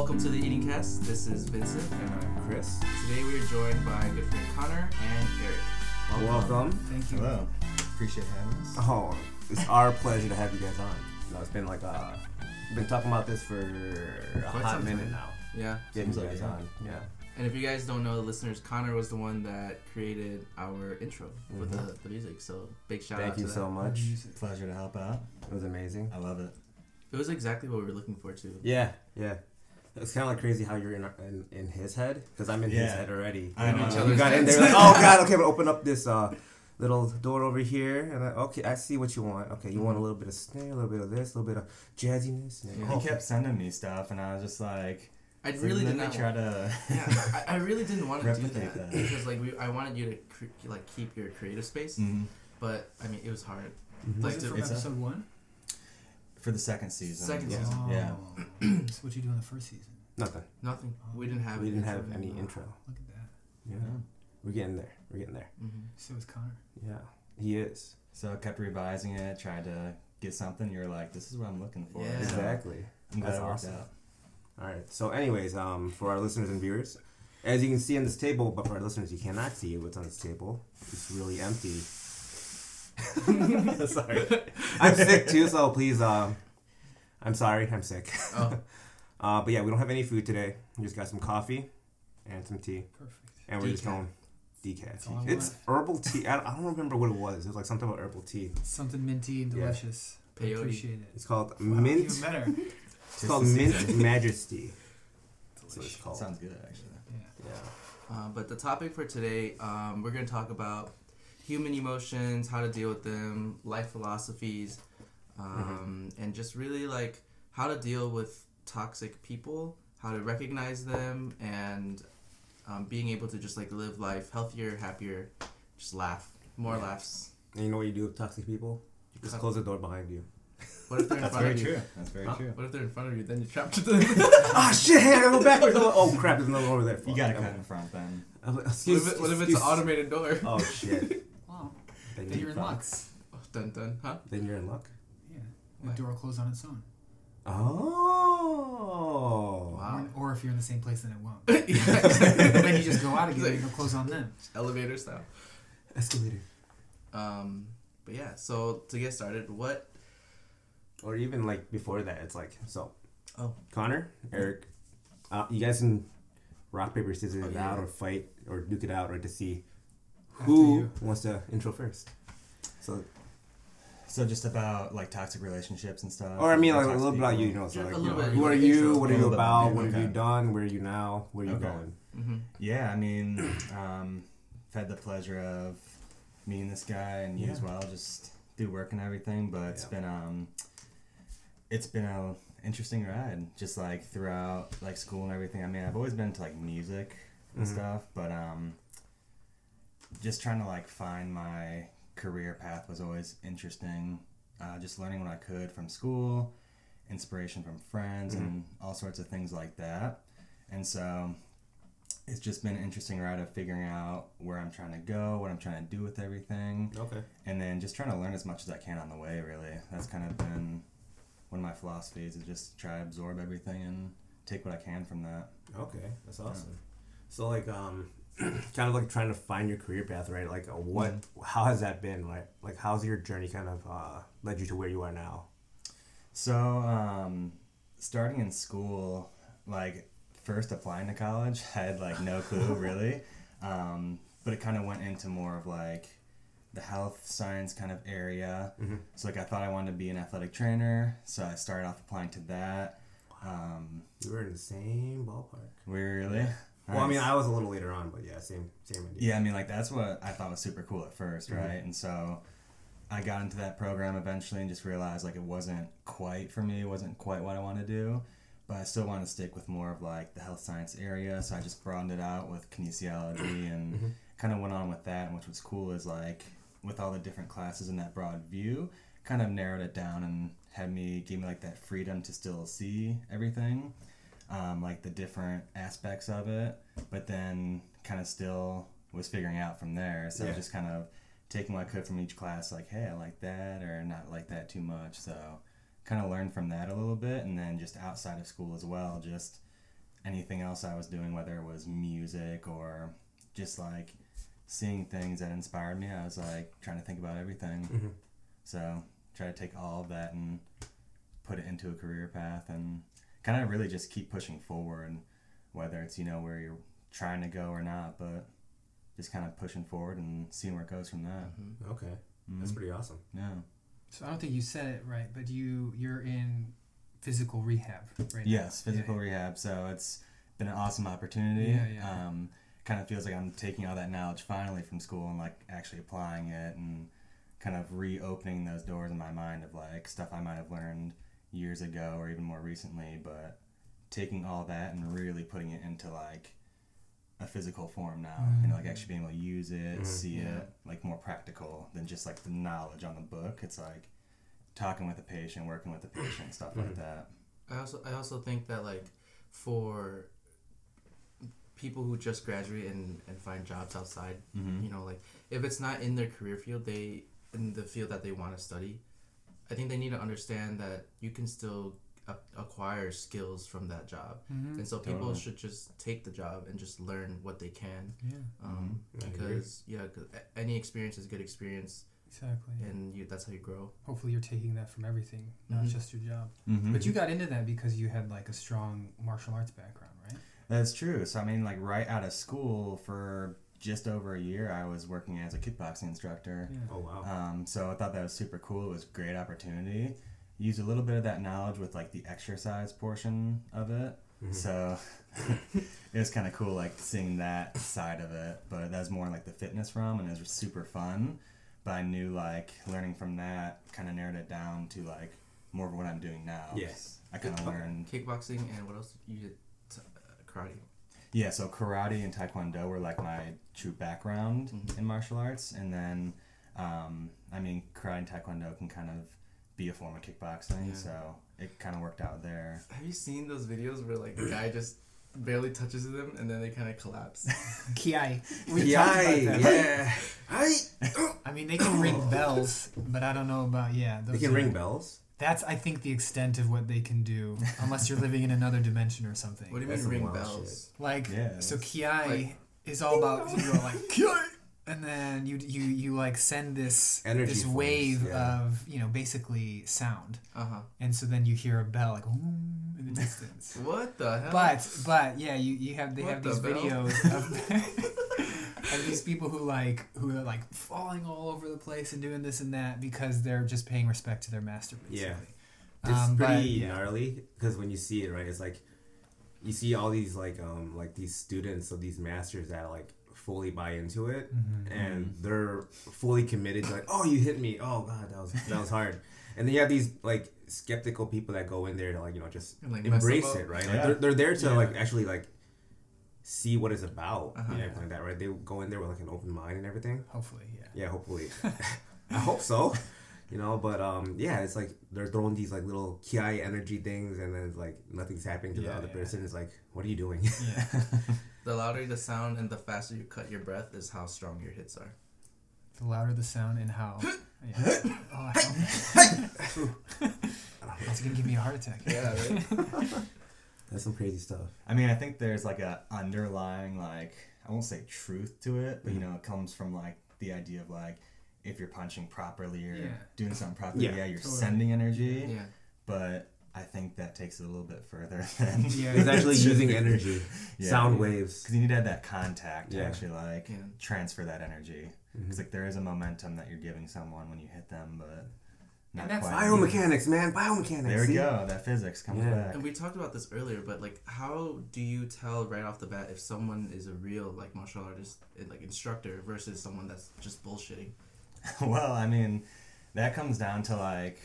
Welcome to the Eating Cast. This is Vincent. And I'm Chris. Today we are joined by good friend Conner and Eric. Welcome. Thank you. Hello. Appreciate having us. Oh, it's our pleasure to have you guys on. You know, it's been like uh, we've been talking about this for a Quite hot minute time. now. Yeah. Getting Seems you guys it, yeah. on. Yeah. And if you guys don't know, the listeners, Conner was the one that created our intro for Mhm. the, the music. So big shout out Thank to you that. so much. Pleasure to help out. It was amazing. I love it. It was exactly what we were looking for too. Yeah, yeah. It's kind of like crazy how you're in, in, in his head because I'm in his head already. I know. Each You other's got in there like, oh god, okay, but open up this uh, little door over here, and I, okay, I see what you want. Okay, you want a little bit of snare, a little bit of this, a little bit of jazziness. and- Yeah. oh, He kept sending me stuff, and I was just like, I really did me not. try to. yeah, I, I really didn't want to do that, that. because like we, I wanted you to cre- like keep your creative space, Mhm. but I mean it was hard. Mhm. Like Was it from episode one? For the second season. Second yeah. season. Oh. Yeah. so what you do in the first season? Nothing. Nothing. We didn't have. We didn't have any Wow. intro. Look at that. Yeah. Yeah. We're getting there. We're getting there. Mhm. So is Conner. Yeah, he is. So I kept revising it, tried to get something. You're like, this is what I'm looking for. Yeah. Exactly. I'm That's awesome. out. All right. So, anyways, um, for our listeners and viewers, as you can see on this table, but for our listeners, you cannot see what's on this table. It's really empty. sorry, I'm sick too, so please, um, I'm sorry, I'm sick. Oh, Uh, but yeah, we don't have any food today. We just got some coffee and some tea, Perfect. and we're just going decaf. That's all I It's herbal tea. I don't, I don't remember what it was. It was like something about herbal tea. Something minty and Yeah. delicious. I appreciate it. It's called Wow, mint. Even better. It's called Mint season. Majesty. That's it's called. Sounds good, actually. Yeah. Yeah. uh, but the topic for today, um, we're gonna talk about human emotions, how to deal with them, life philosophies, um, and just really like how to deal with toxic people, how to recognize them, and um, being able to just like live life healthier, happier, just laugh, more Yeah. laughs. And you know what you do with toxic people? You just close the door behind you. What if they're in That's front very of you? true. That's very Huh? true. What if they're in front of you? Then you're trapped with them. oh shit! Hey, I gotta go backwards. Oh crap! There's another over there. You gotta cut in front then. I'm- what if, it, what if it's excuse- an automated door? Oh shit! Wow. Then Then you're in luck. fucked. Oh, dun dun, huh? Then you're in luck. Yeah. Why? The door will close on its own. Oh. Wow. Or, or if you're in the same place, then it won't. Then you just go out again and it'll close on them. Elevator style. Escalator. Um, but yeah, so to get started, what? Or even like before that, it's like so. Oh. Conner, Eric, uh, you guys can rock paper scissors Oh, it yeah. out or fight or duke it out or to see After who wants to intro first. So, So just about like toxic relationships and stuff. or I mean, like a little bit about you. You know, so like, a you know, who are you? intro. What are you about? about What you. have you done? Where are you now? Where are you Okay. going? Mm-hmm. Yeah, I mean, um, I've had the pleasure of meeting this guy and you as well, just through work and everything. But it's Yeah. been um, it's been a interesting ride, just like throughout like school and everything. I mean, I've always been into like music and Mhm. stuff, but um, just trying to like find my career path was always interesting. Uh, just learning what I could from school, inspiration from friends, and all sorts of things like that. And so it's just been an interesting ride of figuring out where I'm trying to go, what I'm trying to do with everything, Okay. and then just trying to learn as much as I can on the way. Really, that's kind of been one of my philosophies is just try to absorb everything and take what I can from that. Okay, that's awesome. So like um kind of like trying to find your career path, right? Like uh, what how has that been? Like like how's your journey kind of uh led you to where you are now? So, um, starting in school, like first applying to college, I had like no clue really, um, but it kind of went into more of like the health science kind of area. Mhm. So like I thought I wanted to be an athletic trainer, so I started off applying to that. Um, We were in the same ballpark. we really. Well, I mean, I was a little later on, but yeah, same same idea. Yeah, I mean, like that's what I thought was super cool at 1st Mhm. right? And so I got into that program eventually and just realized like it wasn't quite for me, it wasn't quite what I wanted to do. But I still wanted to stick with more of like the health science area, so I just broadened it out with kinesiology and Mhm. kind of went on with that. And which was cool is like with all the different classes in that broad view, kind of narrowed it down and had me gave me like that freedom to still see everything um, like the different aspects of it, but then kind of still was figuring out from there. So Yeah. just kind of taking what I could from each class, like, hey, I like that, or not like that too much. So kind of learned from that a little bit, and then just outside of school as well, just anything else I was doing, whether it was music or just like seeing things that inspired me. I was like trying to think about everything. Mhm. So try to take all of that and put it into a career path and kind of really just keep pushing forward, whether it's you know where you're trying to go or not, but just kind of pushing forward and seeing where it goes from that. Mhm. Okay, that's Mhm. pretty awesome. Yeah. So I don't think you said it right, but you you're in physical rehab right Yes, now. physical Yeah. rehab. So it's been an awesome opportunity. Yeah, yeah. Um, kind of feels like I'm taking all that knowledge finally from school and like actually applying it and kind of reopening those doors in my mind of like stuff I might have learned years ago or even more recently, but taking all that and really putting it into like a physical form now. You know, like actually being able to use it, Mhm. see Yeah. it, like more practical than just like the knowledge on the book. It's like talking with the patient, working with the patient, stuff like Mhm. that. I also I also think that like for people who just graduate and, and find jobs outside, Mm-hmm. you know, like if it's not in their career field, they in the field that they want to study, I think they need to understand that you can still a- acquire skills from that job, Mhm. and so people Totally. should just take the job and just learn what they can, Yeah, um, Mhm. I agree. because yeah, 'cause a- any experience is good experience, exactly. and you that's how you grow. Hopefully, you're taking that from everything, not Mhm. just your job. Mm-hmm. But you got into that because you had like a strong martial arts background, right? That's true. So I mean, like right out of school for just over a year, I was working as a kickboxing instructor. Yeah. Oh wow. Um, so I thought that was super cool. It was a great opportunity. Use a little bit of that knowledge with like the exercise portion of it. Mhm. So it was kind of cool, like seeing that side of it. But that was more like the fitness realm, and it was super fun. But I knew like learning from that kind of narrowed it down to like more of what I'm doing now. Yes. I kind of learned Kickboxing and what else you did? T- uh, karate. Yeah, so karate and taekwondo were like my true background Mhm. in martial arts, and then, um, I mean, karate and taekwondo can kind of be a form of kickboxing, Yeah. so it kind of worked out there. Have you seen those videos where like the guy just barely touches them and then they kind of collapse? Kiai. We Yeah, talked about that. yeah. I, I mean, they can ring bells, but I don't know about yeah. they those can are- ring bells. That's I think the extent of what they can do, unless you're living in another dimension or something. What do you That's mean ring some wild bells? Like Yeah, so, it's Kiai like- is all about you go like Kiai, and then you you you like send this Energy this force, wave yeah. of you know basically sound, Uh huh. and so then you hear a bell like in the distance. What the hell? But but yeah, you, you have they What have the these bell? videos of, of these people who like who are like falling all over the place and doing this and that because they're just paying respect to their master basically. Yeah. It's Um, but, pretty yeah. gnarly because when you see it, right, it's like you see all these like um like these students of these masters that like fully buy into it Mhm. and they're fully committed to like, oh, you hit me, oh god, that was that was hard, and then you have these like skeptical people that go in there to like you know just like, embrace it, right? Yeah. Like they're, they're there to Yeah. like actually like see what it's about Uh-huh. and everything like that, right? They go in there with like an open mind and everything. Hopefully, yeah. Yeah, hopefully. I hope so. You know, but um, yeah, it's like they're throwing these like little ki energy things, and then it's like nothing's happening to the other yeah. person. It's like, what are you doing? Yeah. the louder the sound and the faster you cut your breath is how strong your hits are. The louder the sound and how. Yeah. Oh, I That's gonna give me a heart attack. Yeah, right. That's some crazy stuff. I mean, I think there's like a underlying like I won't say truth to it, but you know, it comes from like the idea of like if you're punching properly or Yeah. doing something properly, Yeah. yeah, you're Totally. sending energy. yeah. But I think that takes it a little bit further than Yeah. It's actually using energy, Yeah. sound waves. because you need to have that contact to actually like Yeah. transfer that energy. Mhm. Because like there is a momentum that you're giving someone when you hit them, but not that's quite. Biomechanics, man, biomechanics. There we see? go. That physics comes Yeah. back. And we talked about this earlier, but like, how do you tell right off the bat if someone is a real like martial artist, eh, like instructor, versus someone that's just bullshitting? well, I mean, that comes down to like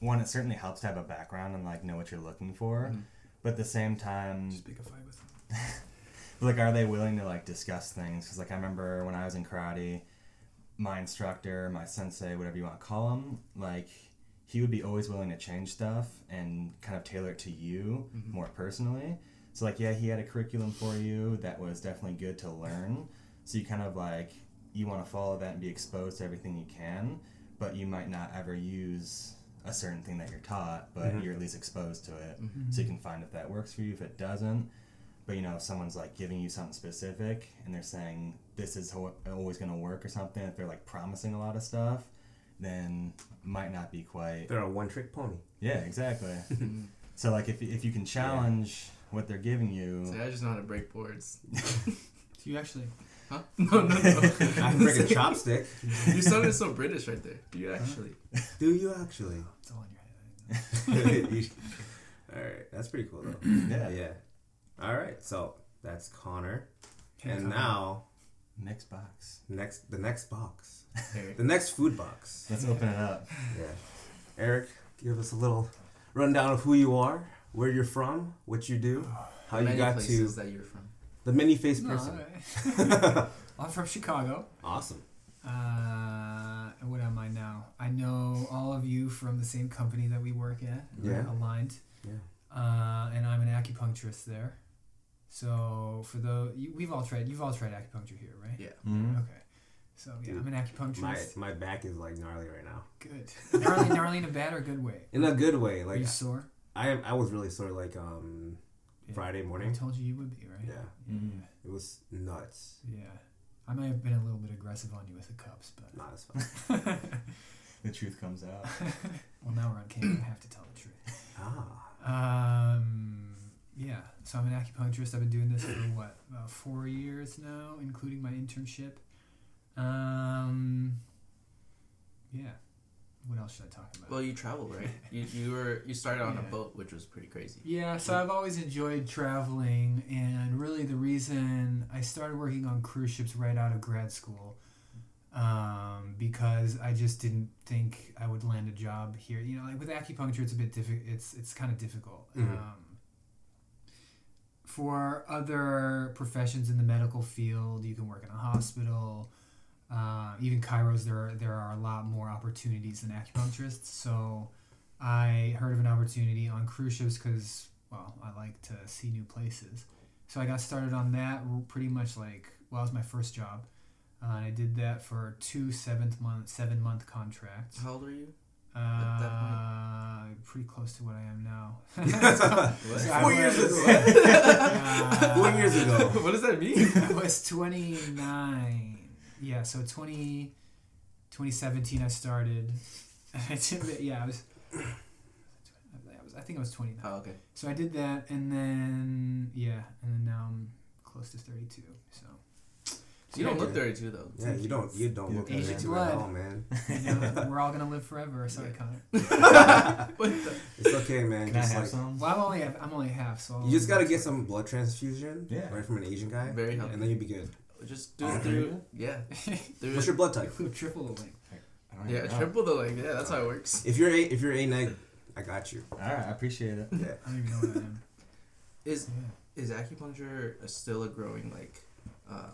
one. It certainly helps to have a background and like know what you're looking for, Mhm. but at the same time, Just pick a fight with them. like, are they willing to like discuss things? Because like I remember when I was in karate, my instructor, my sensei, whatever you want to call him, like he would be always willing to change stuff and kind of tailor it to you Mhm. more personally. So like yeah, he had a curriculum for you that was definitely good to learn. So you kind of like you want to follow that and be exposed to everything you can, but you might not ever use a certain thing that you're taught, but Mhm. you're at least exposed to it. Mhm. So you can find if that works for you. If it doesn't, But you know, if someone's like giving you something specific and they're saying this is ho- always going to work or something, if they're like promising a lot of stuff, then might not be quite. They're a one trick pony. Yeah, exactly. so like if if you can challenge what they're giving you, See, I just know how to break boards. Do you actually? Huh? No, no, no. I can break a chopstick. you sounded so British right there. Do you actually? Do you actually? It's all in your head. All right, that's pretty cool though. yeah, yeah. All right, so that's Conner, Hey, and Conner. now next box. next the next box, the next food box. Let's open it up. Yeah, Eric, give us a little rundown of who you are, where you're from, what you do, how you Many got to that you're from. the many faced No, person. alright. I'm from Chicago. Awesome. Uh, and what am I now? I know all of you from the same company that we work at. Yeah. aligned. Yeah. Uh, and I'm an acupuncturist there. So for the you, we've all tried. You've all tried acupuncture here, right? Yeah. Mhm. Okay. So yeah, I'm an My acupuncturist. my back is like gnarly right now. Good. gnarly, gnarly in a bad or good way. In a good way. Are Like you sore? I I was really sore like um Yeah. Friday morning. I told you you would be, right? Yeah. Mhm. It was nuts. Yeah. I might have been a little bit aggressive on you with the cups, but Not as fun. The truth comes out. well, now we're on camera. I have to tell the truth. ah. Um, yeah. So I'm an acupuncturist. I've been doing this for what about four years now, including my internship. Um, yeah. What else should I talk about? Well, you travel, right? You you were you started on a boat, which was pretty crazy. Yeah, so I've always enjoyed traveling, and really the reason I started working on cruise ships right out of grad school, um, because I just didn't think I would land a job here. You know, like with acupuncture, it's a bit difficult. It's it's kind of difficult. Mhm. Um, for other professions in the medical field, you can work in a hospital. Uh, even chiros, there are, there are a lot more opportunities than acupuncturists. So I heard of an opportunity on cruise ships because, well, I like to see new places. So I got started on that pretty much like, well, it was my first job. Uh, and I did that for two seventh month, seven month contracts. How old are you? Uh, that point? pretty close to what I am now. What? So Four years was- ago. Uh, Four years ago. what does that mean? I was 29. Yeah, so 20, 2017 I started. I did, yeah, I was, I was. I think I was 29. Oh, okay. So I did that, and then yeah, and then now I'm close to 32. So. You don't yeah, look 32 though. Yeah, you don't you don't look Asian like that blood. at all, man. you know, we're all gonna live forever. Sorry, Conner. What the? It's okay, man. Can I Just have like some? Well, I'm only I'm only half, so I'll you just gotta get some blood transfusion, Yeah. right from an Asian guy, Very healthy. and then you'd be good. Just do it through. Yeah. Through What's your blood type? triple the length. Yeah, know. triple the length. Yeah, that's how it works. If you're a if you're a neg, I got you. All right, I appreciate it. Yeah. I don't even know what I am. Is Yeah. is acupuncture still a growing like um,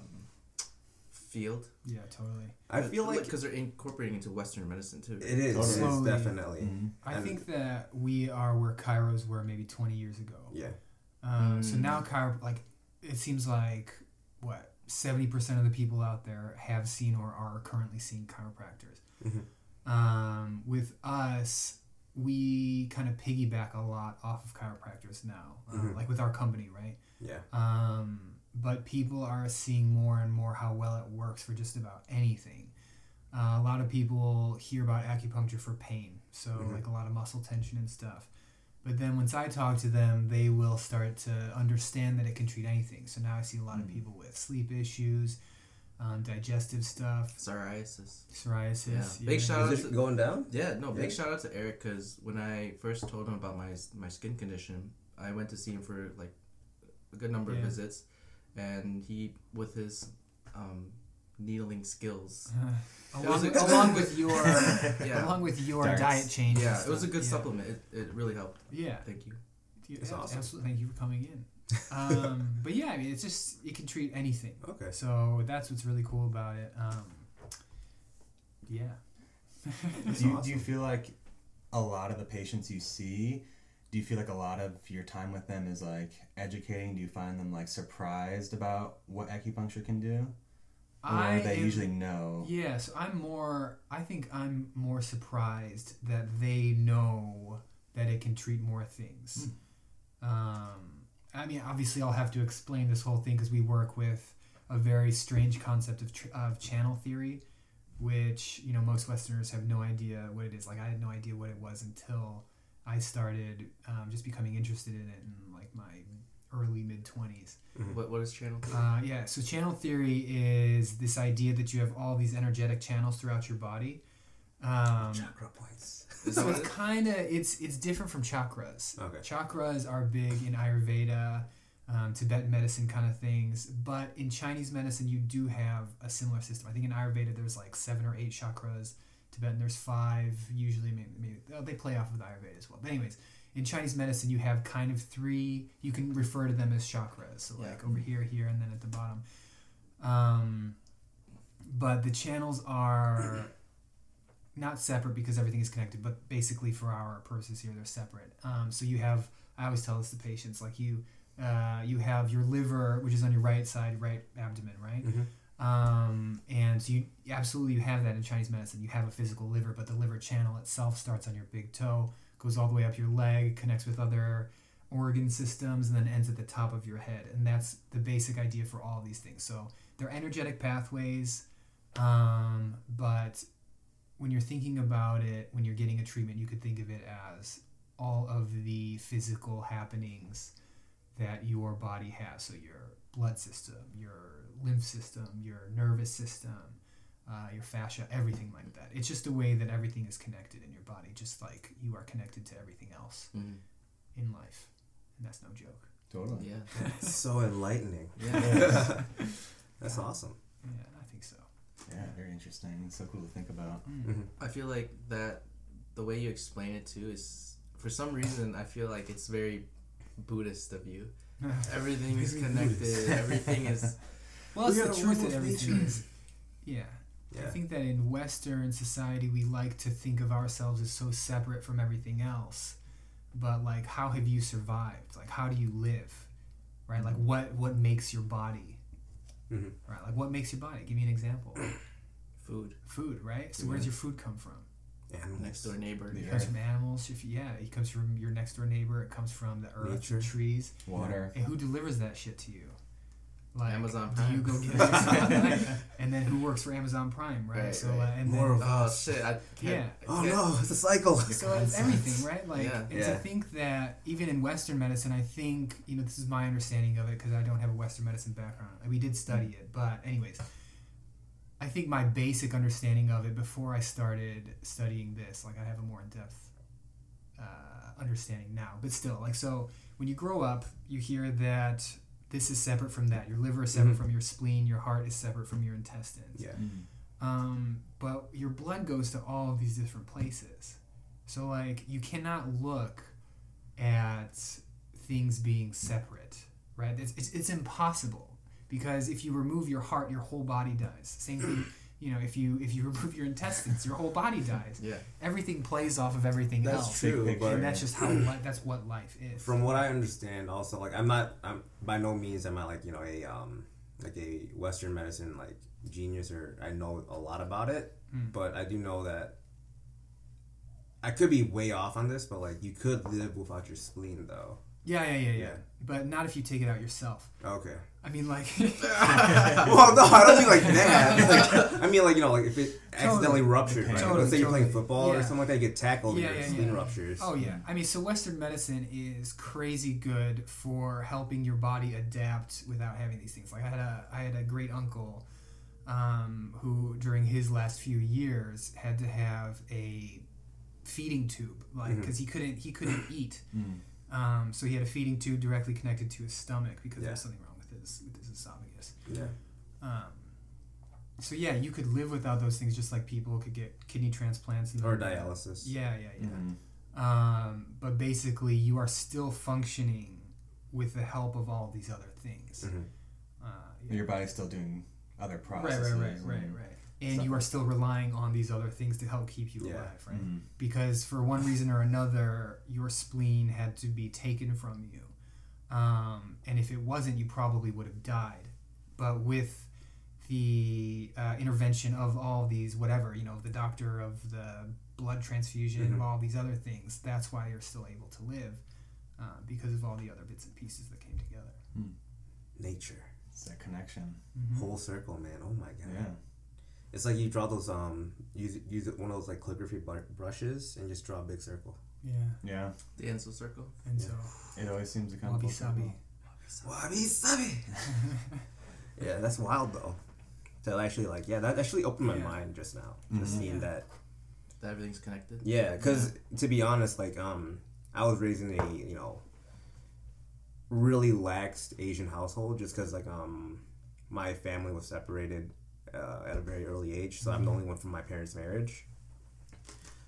field? Yeah, totally. I feel like because they're incorporating into Western medicine too. it is. It is Slowly. definitely. Mhm. I And- think that we are where chiros were maybe 20 years ago. Yeah. Um, So Mm. now, chiro- like, it seems like what 70% of the people out there have seen or are currently seeing chiropractors. Mhm. Um, with us, we kind of piggyback a lot off of chiropractors now, uh, Mhm. like with our company, right? Yeah. Um, but people are seeing more and more how well it works for just about anything. Uh, a lot of people hear about acupuncture for pain, so Mhm. like a lot of muscle tension and stuff. But then once I talk to them, they will start to understand that it can treat anything. So now I see a lot of Mm. people with sleep issues, um, digestive stuff, Psoriasis. psoriasis. Yeah. Big shout out Is to it going down? Yeah, no, big shout out to Eric because when I first told him about my my skin condition, I went to see him for like a good number Yeah. of visits, and he with his um, needling skills. Along, a- with, along with your Yeah, along with your Darts. diet change. yeah, it was a good Yeah. supplement. It, it really helped. Yeah. Thank you. Yeah, That's awesome. Absolutely. Thank you for coming in. Um, but yeah, I mean, it's just it can treat anything. Okay. So that's what's really cool about it. Um, yeah. Do, you, do you feel like a lot of the patients you see do you feel like a lot of your time with them is like educating do you find them like surprised about what acupuncture can do or I they am- usually know Yes, I'm more. I think I'm more surprised that they know that it can treat more things. Hmm. Um, I mean, obviously, I'll have to explain this whole thing because we work with a very strange concept of, tr- of channel theory, which you know most Westerners have no idea what it is. Like I had no idea what it was until I started um, just becoming interested in it in like my early mid twenties. What what is channel? theory? Uh, yeah, so channel theory is this idea that you have all these energetic channels throughout your body. Um, Chakra points. So it's it is? kind of it's it's different from chakras. Okay. Chakras are big in Ayurveda, um, Tibetan medicine kind of things, but in Chinese medicine you do have a similar system. I think in Ayurveda there's like seven or eight chakras. Tibetan there's five. Usually maybe, maybe oh, they play off of the Ayurveda as well. But anyways, in Chinese medicine you have kind of three. You can refer to them as chakras. So like Yeah. over here, here, and then at the bottom. Um, but the channels are not separate because everything is connected, but basically for our purposes here, they're separate. Um, so you have, I always tell this to patients, like you, uh, you have your liver, which is on your right side, right abdomen, right? Mhm. Um, and so you absolutely you have that in Chinese medicine. You have a physical liver, but the liver channel itself starts on your big toe, goes all the way up your leg, connects with other organ systems, and then ends at the top of your head. And that's the basic idea for all these things. So they're energetic pathways, um, but when you're thinking about it, when you're getting a treatment, you could think of it as all of the physical happenings that your body has. So your blood system, your lymph system, your nervous system, uh, your fascia, everything like that. It's just a way that everything is connected in your body, just like you are connected to everything else Mm. in life. And that's no joke. Totally. Yeah. so enlightening. Yeah. That's awesome. Yeah, I think so. Yeah, very interesting. It's so cool to think about. Mm. Mhm. I feel like that the way you explain it too is for some reason I feel like it's very Buddhist of you. Everything is connected. Everything is Well, it's We the truth work that with everything nature. is. Yeah. I think that in Western society, we like to think of ourselves as so separate from everything else. But like, how have you survived? Like, how do you live? Right? Like, what what makes your body? Mhm. Right? Like, what makes your body? Give me an example. food. Food, right? So where does your food come from? Animals. Next door neighbor. It comes from animals. If you, yeah, it comes from your next door neighbor. It comes from the earth, Nature. the trees. Water. And who delivers that shit to you? Like Amazon Do you Prime. go get it? and then who works for Amazon Prime, right? Right, so right. Uh, and More then, of Oh shit! I can't, Yeah. Oh no, it's a cycle. so it's everything, right? Like, Yeah. and to think that even in Western medicine, I think you know this is my understanding of it because I don't have a Western medicine background. We did study it, but anyways, I think my basic understanding of it before I started studying this, like I have a more in depth uh, understanding now, but still, like so when you grow up, you hear that this is separate from that. Your liver is separate Mhm. from your spleen. Your heart is separate from your intestines. Yeah. Um, but your blood goes to all of these different places. So like you cannot look at things being separate, right? It's, it's, it's impossible because if you remove your heart, your whole body dies. Same thing, you know, if you if you remove your intestines, your whole body dies. Yeah. Everything plays off of everything That's else. true, Big but And that's just how li- that's what life is. from what I understand, also like I'm not, I'm by no means am I like you know a um like a Western medicine like genius or I know a lot about it, Mm. but I do know that I could be way off on this, but like you could live without your spleen though. yeah, yeah, yeah, yeah, Yeah. But not if you take it out yourself. Okay. I mean, like, well, no, I don't mean like that. Like, I mean like you know like if it accidentally ruptured, right? Totally, Let's say you're playing totally. football or something like that, you get tackled, Yeah, and your yeah, spleen yeah. ruptures. Oh yeah, I mean, so Western medicine is crazy good for helping your body adapt without having these things. Like I had a I had a great uncle um, who during his last few years had to have a feeding tube, like because he couldn't he couldn't eat. Mm. Um, so he had a feeding tube directly connected to his stomach because there was something wrong with his with his esophagus. Yeah. Um, so yeah, you could live without those things, just like people could get kidney transplants and Or dialysis. Yeah, yeah, yeah. Mm. Um, but basically, you are still functioning with the help of all these other things. Mhm. Uh, yeah. Your body's still doing other processes. right, right, right, and right. And stuff you are still relying on these other things to help keep you Yeah. alive, right? Mm. Because for one reason or another, your spleen had to be taken from you. Um, and if it wasn't, you probably would have died. But with the uh, intervention of all these, whatever, you know, the doctor of the blood transfusion, Mhm. of all these other things, that's why you're still able to live uh, because of all the other bits and pieces that came together. Hmm. nature. It's that connection. Mhm. Whole circle, man. Oh my god. Yeah. It's like you draw those um use use one of those like calligraphy brushes and just draw a big circle. Yeah. Yeah. The Enso circle. And so, It always seems to come wabi full circle. sabi. Wabi sabi. yeah, that's wild though. To actually like yeah, that actually opened my Yeah. mind just now. Mhm. Seeing Yeah. that. That everything's connected. Yeah, because to be honest, like um, I was raised in a you know really lax Asian household, just because like um, my family was separated uh, at a very early age, so I'm the only one from my parents' marriage.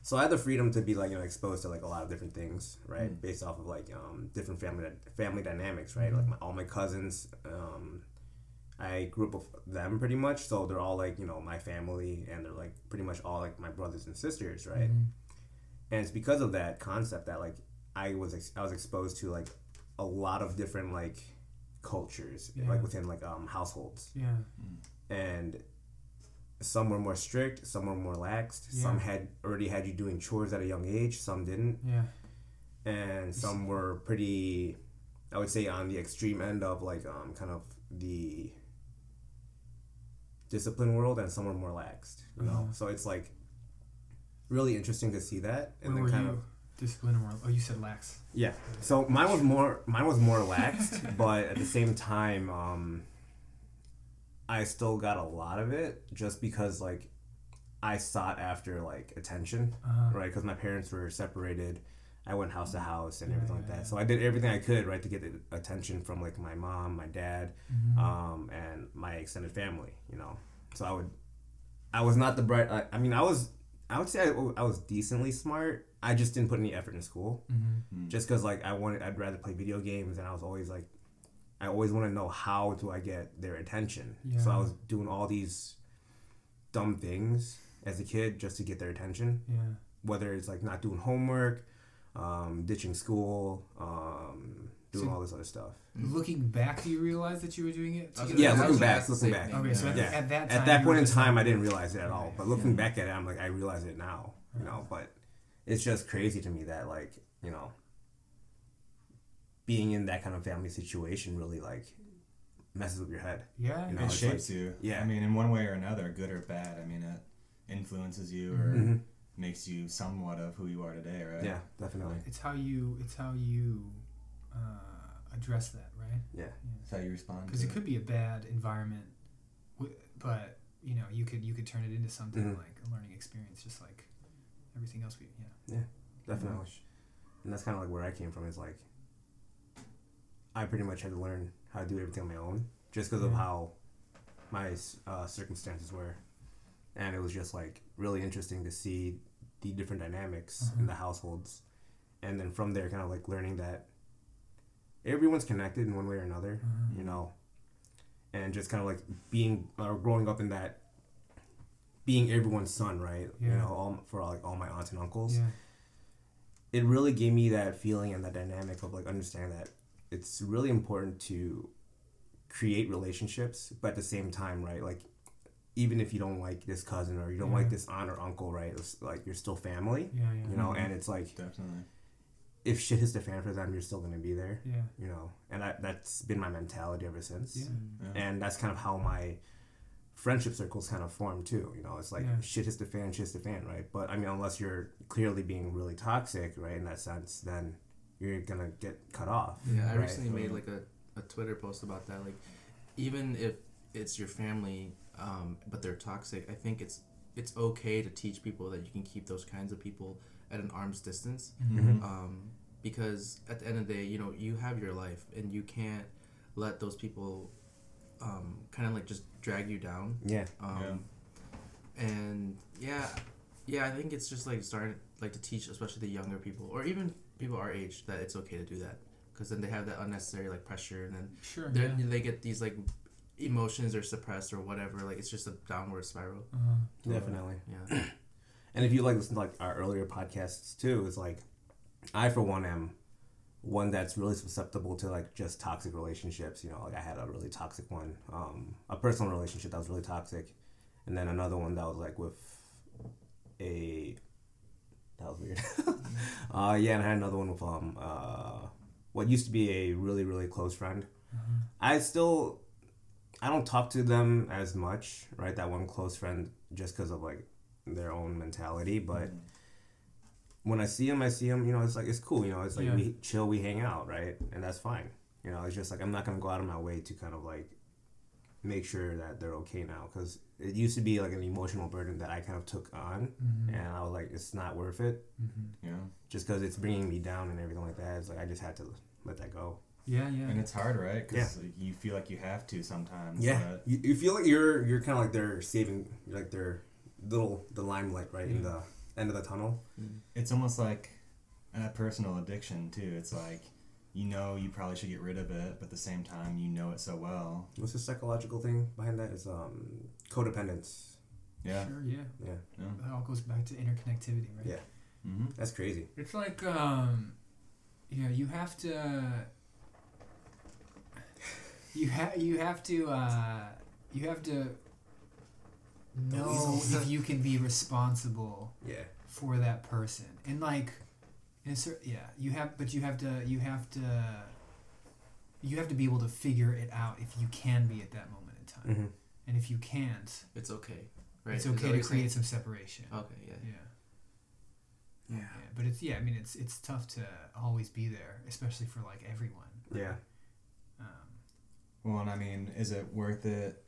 So I had the freedom to be like you know exposed to like a lot of different things, right, Mm. based off of like um, different family family dynamics, right? Like my, all my cousins, um, I grew up with them pretty much, so they're all like you know my family, and they're like pretty much all like my brothers and sisters, right? Mhm. and it's because of that concept that like I was ex- I was exposed to like a lot of different like cultures Yeah. like within like um households Yeah. and some were more strict some were more laxed some had already had you doing chores at a young age some didn't Yeah. and some were pretty I would say on the extreme end of like um kind of the discipline world and some were more laxed you know Uh-huh. so it's like really interesting to see that and Where then kind you? of Discipline or oh, you said lax. yeah. So mine was more mine was more laxed, but at the same time, um, I still got a lot of it just because like I sought after like attention, Uh-huh. right? Because my parents were separated. I went house to house and Yeah, everything like that. yeah. So I did everything I could, right, to get the attention from like my mom, my dad, Mhm. um, and my extended family. You know, so I would, I was not the bright. I, I mean, I was, I would say I, I was decently smart. I just didn't put any effort in school Mhm. just because like I wanted I'd rather play video games and I was always like I always want to know how do I get their attention so I was doing all these dumb things as a kid just to get their attention Yeah. whether it's like not doing homework um, ditching school um, doing So- all this other stuff Looking back, do you realize that you were doing it? I was to gonna- Yeah, I was looking back, looking back. thing, Okay, so at, Yeah. at that time, at that point in time I didn't realize it at all. but looking Yeah. back at it I'm like I realize it now you know but it's just crazy to me that like you know being in that kind of family situation really like messes with your head Yeah. You know, it it's shapes you. yeah. I mean, in one way or another, good or bad. I mean, it influences you or Mhm. makes you somewhat of who you are today, right? yeah definitely It's how you. It's how you uh, address that, right? yeah That's how you respond. Because to it could be a bad environment, but you know, you could you could turn it into something Mhm. like a learning experience, just like everything else we. Yeah. Yeah. definitely and that's kind of like where I came from is like I pretty much had to learn how to do everything on my own just because of how my uh, circumstances were. And it was just like really interesting to see the different dynamics in Mhm. the households. And then from there kind of like learning that everyone's connected in one way or another Uh-huh. you know? And just kind of like being or growing up in that being everyone's son right? You know all for like all my aunts and uncles. Yeah. it really gave me that feeling and that dynamic of like understanding that it's really important to create relationships but at the same time right like even if you don't like this cousin or you don't Yeah. like this aunt or uncle right it's like you're still family Yeah. Yeah. you know Mhm. and it's like Definitely. if shit hits the fan for them you're still going to be there Yeah. you know and I, that's been my mentality ever since Yeah. Yeah. and that's kind of how my friendship circles kind of form too you know it's like Yeah. shit hits the fan shit hits the fan right but i mean unless you're clearly being really toxic right in that sense then you're gonna get cut off Yeah, I right? recently made like a, a Twitter post about that. Like, even if it's your family, um, but they're toxic, I think it's it's okay to teach people that you can keep those kinds of people at an arm's distance. Mhm. Um, because at the end of the day, you know, you have your life, and you can't let those people um, kind of like just drag you down. yeah Um, And yeah, yeah, I think it's just like starting like to teach, especially the younger people or even people our age, that it's okay to do that because then they have that unnecessary like pressure, and then Sure. they Yeah. they get these like emotions are suppressed or whatever. Like it's just a downward spiral. Uh-huh. definitely Yeah. and if you like listen to like our earlier podcasts too it's like i for one am one that's really susceptible to like just toxic relationships you know like i had a really toxic one um, a personal relationship that was really toxic and then another one that was like with a that was weird uh, yeah and i had another one with um uh, what used to be a really really close friend I still I don't talk to them as much, right? That one close friend just because of like their own mentality, but when I see them, I see them. You know, it's like it's cool. You know, it's like Yeah. we chill, we hang out, right? And that's fine. You know, it's just like I'm not gonna go out of my way to kind of like make sure that they're okay now because it used to be like an emotional burden that I kind of took on, Mhm. and I was like, it's not worth it Mhm. Yeah. just because it's bringing me down and everything like that. It's like I just had to let that go. Yeah, yeah. And it's hard, right? Because you feel like you have to sometimes. Yeah, but- you, you feel like you're you're kind of like they're saving like their little the limelight right in the end of the tunnel. it's almost like a personal addiction too. It's like you know you probably should get rid of it, but at the same time you know it so well. What's the psychological thing behind that? Is um codependence. Yeah. Sure, yeah. Yeah, Yeah. That all goes back to interconnectivity, right? Yeah. Mm-hmm. that's crazy. It's like, um, yeah, you have to. You have you have to uh, you have to know if you can be responsible Yeah, for that person, and like, in a cer- yeah, you have, but you have to you have to you have to be able to figure it out if you can be at that moment in time, mm-hmm. And if you can't, It's okay, right? it's okay to create saying? some separation. Okay, yeah. Yeah. Yeah. Yeah, but it's yeah. I mean, it's it's tough to always be there, especially for like everyone. yeah. Um, Well, and I mean, is it worth it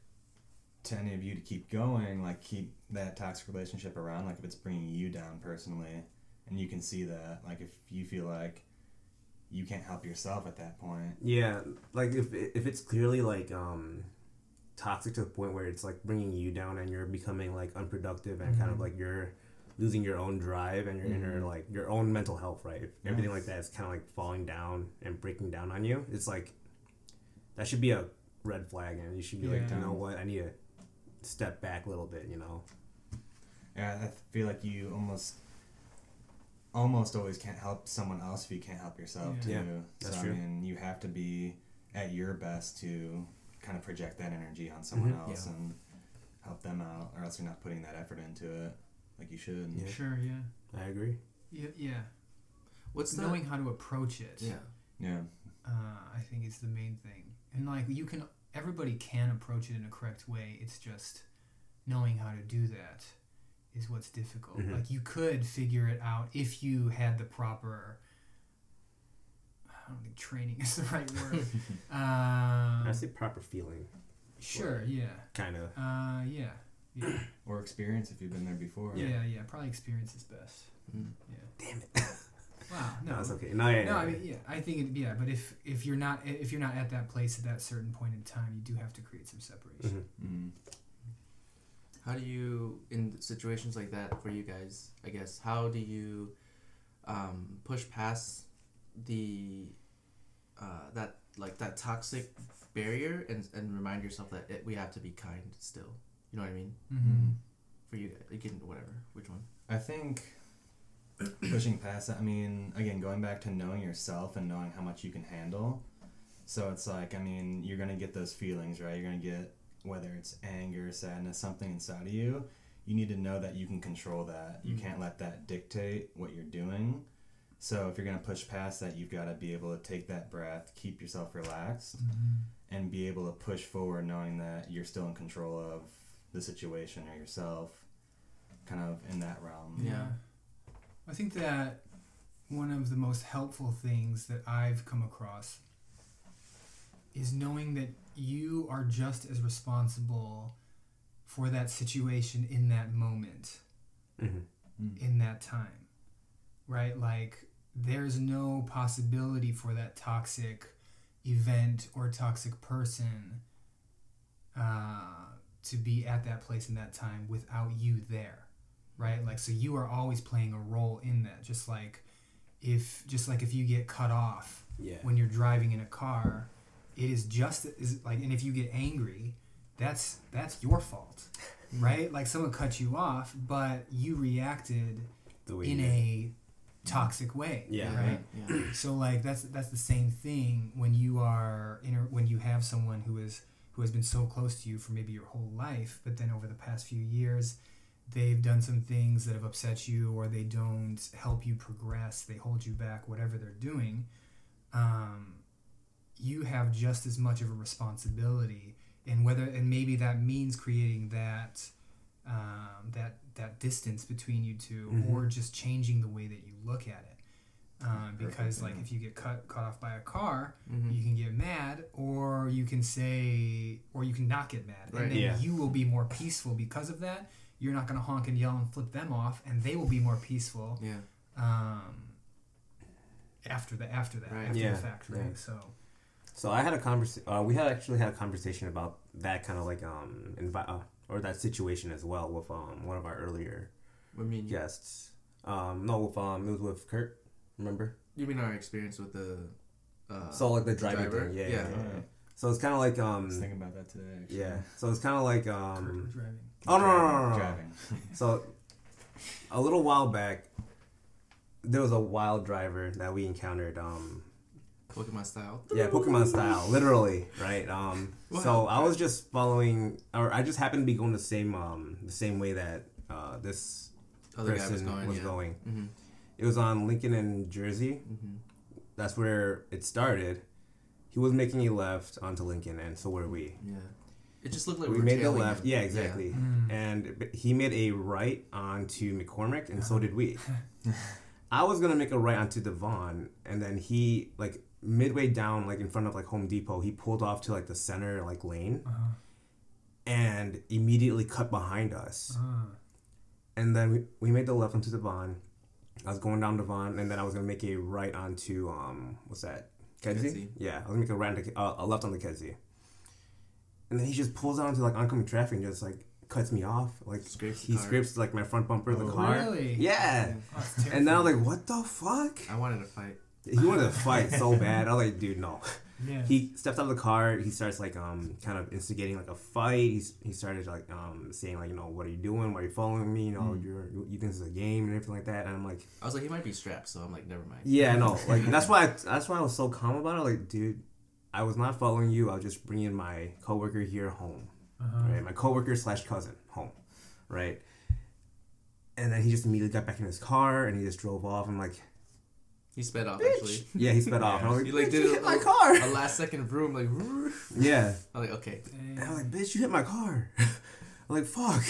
to any of you to keep going? Like, keep that toxic relationship around? Like, if it's bringing you down personally, and you can see that, like, if you feel like you can't help yourself at that point, Yeah, like if if it's clearly like um toxic to the point where it's like bringing you down and you're becoming like unproductive and kind of Mhm. like you're losing your own drive and your inner Mhm. like your own mental health, right? If Yeah. everything like that is kind of like falling down and breaking down on you, it's like that should be a red flag and you should be like, you know what, I need to step back a little bit, you know. yeah, I feel like you almost almost always can't help someone else if you can't help yourself Yeah. too. Yeah, that's so true. I mean, you have to be at your best to kind of project that energy on someone Mhm. else Yeah. and help them out, or else you're not putting that effort into it like you should. Yeah. Sure. Yeah. I agree. Yeah. Yeah. What's the Knowing how to approach it. Yeah. Yeah. Uh, I think is the main thing, and like you can, everybody can approach it in a correct way. It's just knowing how to do that is what's difficult. Mhm. Like you could figure it out if you had the proper. I don't think training is the right word. I um, say proper feeling, sure. Yeah. kind of. Uh, yeah. Yeah. Or experience if you've been there before. Yeah. Yeah. Probably experience is best. Mm. Yeah. Damn it. Wow. no, No. it's okay. No, yeah, No, yeah, I mean, yeah, I think it, yeah, but if if you're not if you're not at that place at that certain point in time, you do have to create some separation. Mhm. Mm. How do you, in situations like that for you guys, I guess, how do you um, push past the uh, that like that toxic barrier and, and remind yourself that it, we have to be kind still? You know what I mean? Mm-hmm. For you, guys, you can whatever. Which one? I think pushing past that, I mean, again, going back to knowing yourself and knowing how much you can handle. So it's like, I mean, you're to get those feelings, right? You're to get, whether it's anger, sadness, something inside of you. You need to know that you can control that. You Mhm. can't let that dictate what you're doing. So if you're going to push past that, you've got to be able to take that breath, keep yourself relaxed, and be able to push forward knowing that you're still in control of the situation or yourself, kind of in that realm. Yeah. I think that one of the most helpful things that I've come across is knowing that you are just as responsible for that situation in that moment, Mhm. in that time. Right? Like, there's no possibility for that toxic event or toxic person uh, to be at that place in that time without you there right? Like so you are always playing a role in that. Just like if just like if you get cut off Yeah. when you're driving in a car it is just is like and if you get angry that's that's your fault right? Like someone cut you off but you reacted The way in you- a toxic way Yeah. right Yeah. so like that's that's the same thing when you are in a, when you have someone who is who has been so close to you for maybe your whole life, but then over the past few years, they've done some things that have upset you, or they don't help you progress. They hold you back, whatever they're doing. Um, you have just as much of a responsibility, and whether and maybe that means creating that um, that that distance between you 2 Mhm. or just changing the way that you look at it. Um, because Perfect, like yeah. if you get cut cut off by a car, Mhm. you can get mad, or you can say, or you can not get mad, Right. and then Yeah. you will be more peaceful because of that. You're not going to honk and yell and flip them off, and they will be more peaceful Yeah. um, after the after that Right. after Yeah, the fact, right? So So I had a conversation. Uh, we had actually had a conversation about that kind of like um envi- uh, or that situation as well with um one of our earlier What mean guests. Um, no, with um it was with Kurt. Remember? You mean our experience with the. Uh, so like the driving driver? thing. Yeah, Yeah. yeah. Yeah. So it's kind of like I um was thinking about that today. Actually. yeah. So it's kind of like um was driving. oh no no no no, no. Driving. So a little while back, there was a wild driver that we encountered. Um, Pokemon style. yeah, Pokemon style, literally, right? Um, so I was just following, or I just happened to be going the same, um, the same way that uh, this Other guy person was going. yeah. going. Mm-hmm. It was on Lincoln and Jersey. Mm-hmm. That's where it started. He was making a left onto Lincoln, and so were we. Yeah. It just looked like we were made the left. him. Yeah, exactly. Mm. And he made a right onto McCormick, and so did we. I was gonna make a right onto Devon, and then he like midway down, like in front of like Home Depot, he pulled off to like the center like lane, Uh-huh. and immediately cut behind us. Uh, And then we, we made the left onto Devon. I was going down Devon, and then I was gonna make a right onto um what's that? Kedzie? Kedzie. Yeah, I was gonna make a right onto, uh, a left on the Kedzie. And then he just pulls out into like oncoming traffic and just like cuts me off. Like Scrapes he car. scrapes like my front bumper of the Oh, car. Really? Yeah. Oh, And then I was terrifying. like, what the fuck? I wanted to fight. He wanted to fight so bad. I was like, dude, no. yeah. He steps out of the car. He starts like um kind of instigating like a fight. He's, he started like um saying like you know what are you doing? Why are you following me? You know Mm. you're you think this is a game and everything like that. And I'm like, I was like, he might be strapped, so I'm like, never mind. yeah, no. Like that's why I, that's why I was so calm about it. Like, dude, I was not following you. I was just bringing my coworker here home. Uh-huh. Right, my coworker slash cousin home. Right. And then he just immediately got back in his car and he just drove off. I'm like, He sped off actually. yeah, he sped off. And I was He like, like "Bitch, did you a, hit my a- car. a last second vroom, like. Yeah. I'm like, okay. And I was like, bitch, you hit my car. I'm like, fuck.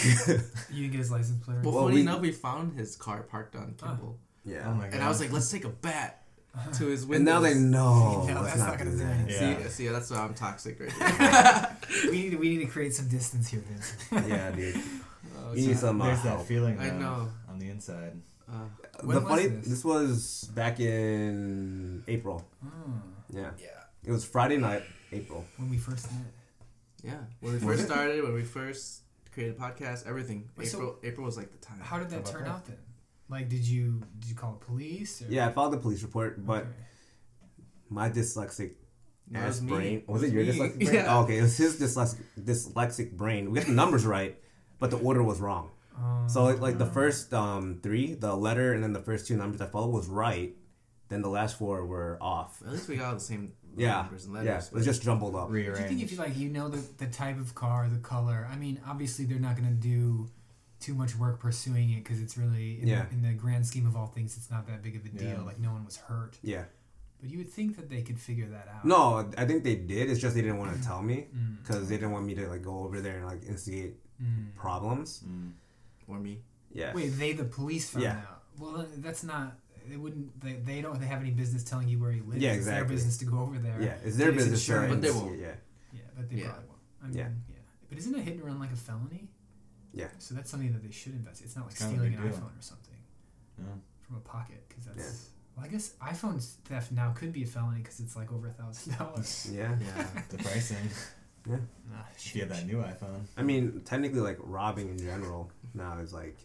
You didn't get his license plate. or Well, Well, funny we- enough, we found his car parked on Kimball, yeah. Oh my god. and I was like, let's take a bat to his window. and now they know. No, let's that's not not do gonna do that. anything. Yeah. See, see, that's why I'm toxic right now. we need to, we need to create some distance here, Vince. Yeah, dude. Oh, You need it's- some uh, There's that help. feeling. I though, know. On the inside. uh, When the was funny, this? this? was back in April. Oh, Yeah. yeah, It was Friday night, April. when we first met. yeah. When we first started, when we first created a podcast, everything. Wait, so- April, April was like the time. How did that How turn that? out then? Like, did you did you call the police? Or? Yeah, I filed the police report, but Okay. my dyslexic That was ass me. brain. Was It it your me. dyslexic brain? Yeah. Oh, okay, it was his dyslexic, dyslexic brain. We got the numbers right, but the order was wrong. Um, So like, like the first um, three, the letter and then the first two numbers I followed was right. Then the last four were off. At least we got all the same Yeah, numbers and letters. yeah, it was just jumbled up. Do you think if you like you know the, the type of car, the color? I mean, obviously they're not gonna do too much work pursuing it because it's really in, Yeah. the, in the grand scheme of all things, it's not that big of a deal. Yeah. Like no one was hurt, Yeah. but you would think that they could figure that out. No, I think they did. It's just they didn't want to tell me Mm. because they didn't want me to like go over there and like instigate Mm. problems. Mm. Or me. Yeah. Wait, they the police found Yeah. out. Well, that's not. They wouldn't. They, they don't. They have any business telling you where he lives. Yeah, It's their exactly. business to go over there. Yeah, it's their Get business. to insurance. But they investigate, won't. Yeah. Yeah, but they Yeah. probably won't. I mean, Yeah. yeah. But isn't a hit and run like a felony? Yeah. So that's something that they should invest. It's not like It's kind of a stealing an big deal. iPhone or something Yeah. from a pocket because that's. Well, I guess iPhone theft now could be a felony because it's like over a thousand dollars. Yeah. Yeah. The pricing. Nah, If you have that new iPhone. I mean, technically, like robbing in general now is like,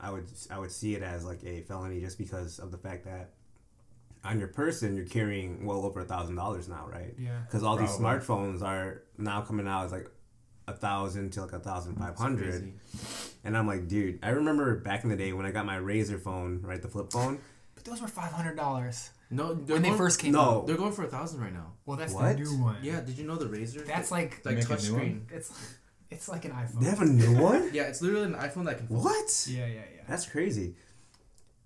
I would I would see it as like a felony just because of the fact that on your person you're carrying well over a thousand dollars now, right? Yeah. Because all these smartphones are now coming out as like a thousand to like a thousand five It's hundred, crazy. and I'm like, dude, I remember back in the day when I got my Razr phone, right, the flip phone. But those were five hundred dollars No, they're when they going, first came No. out. They're going for a thousand right now. Well, that's What? the new one. Yeah, did you know the Razr? That's like like Make a touch new one? screen. It's it's like an iPhone. They have a new one. Yeah, it's literally an iPhone that can. fold. What? Yeah, yeah, yeah. That's crazy.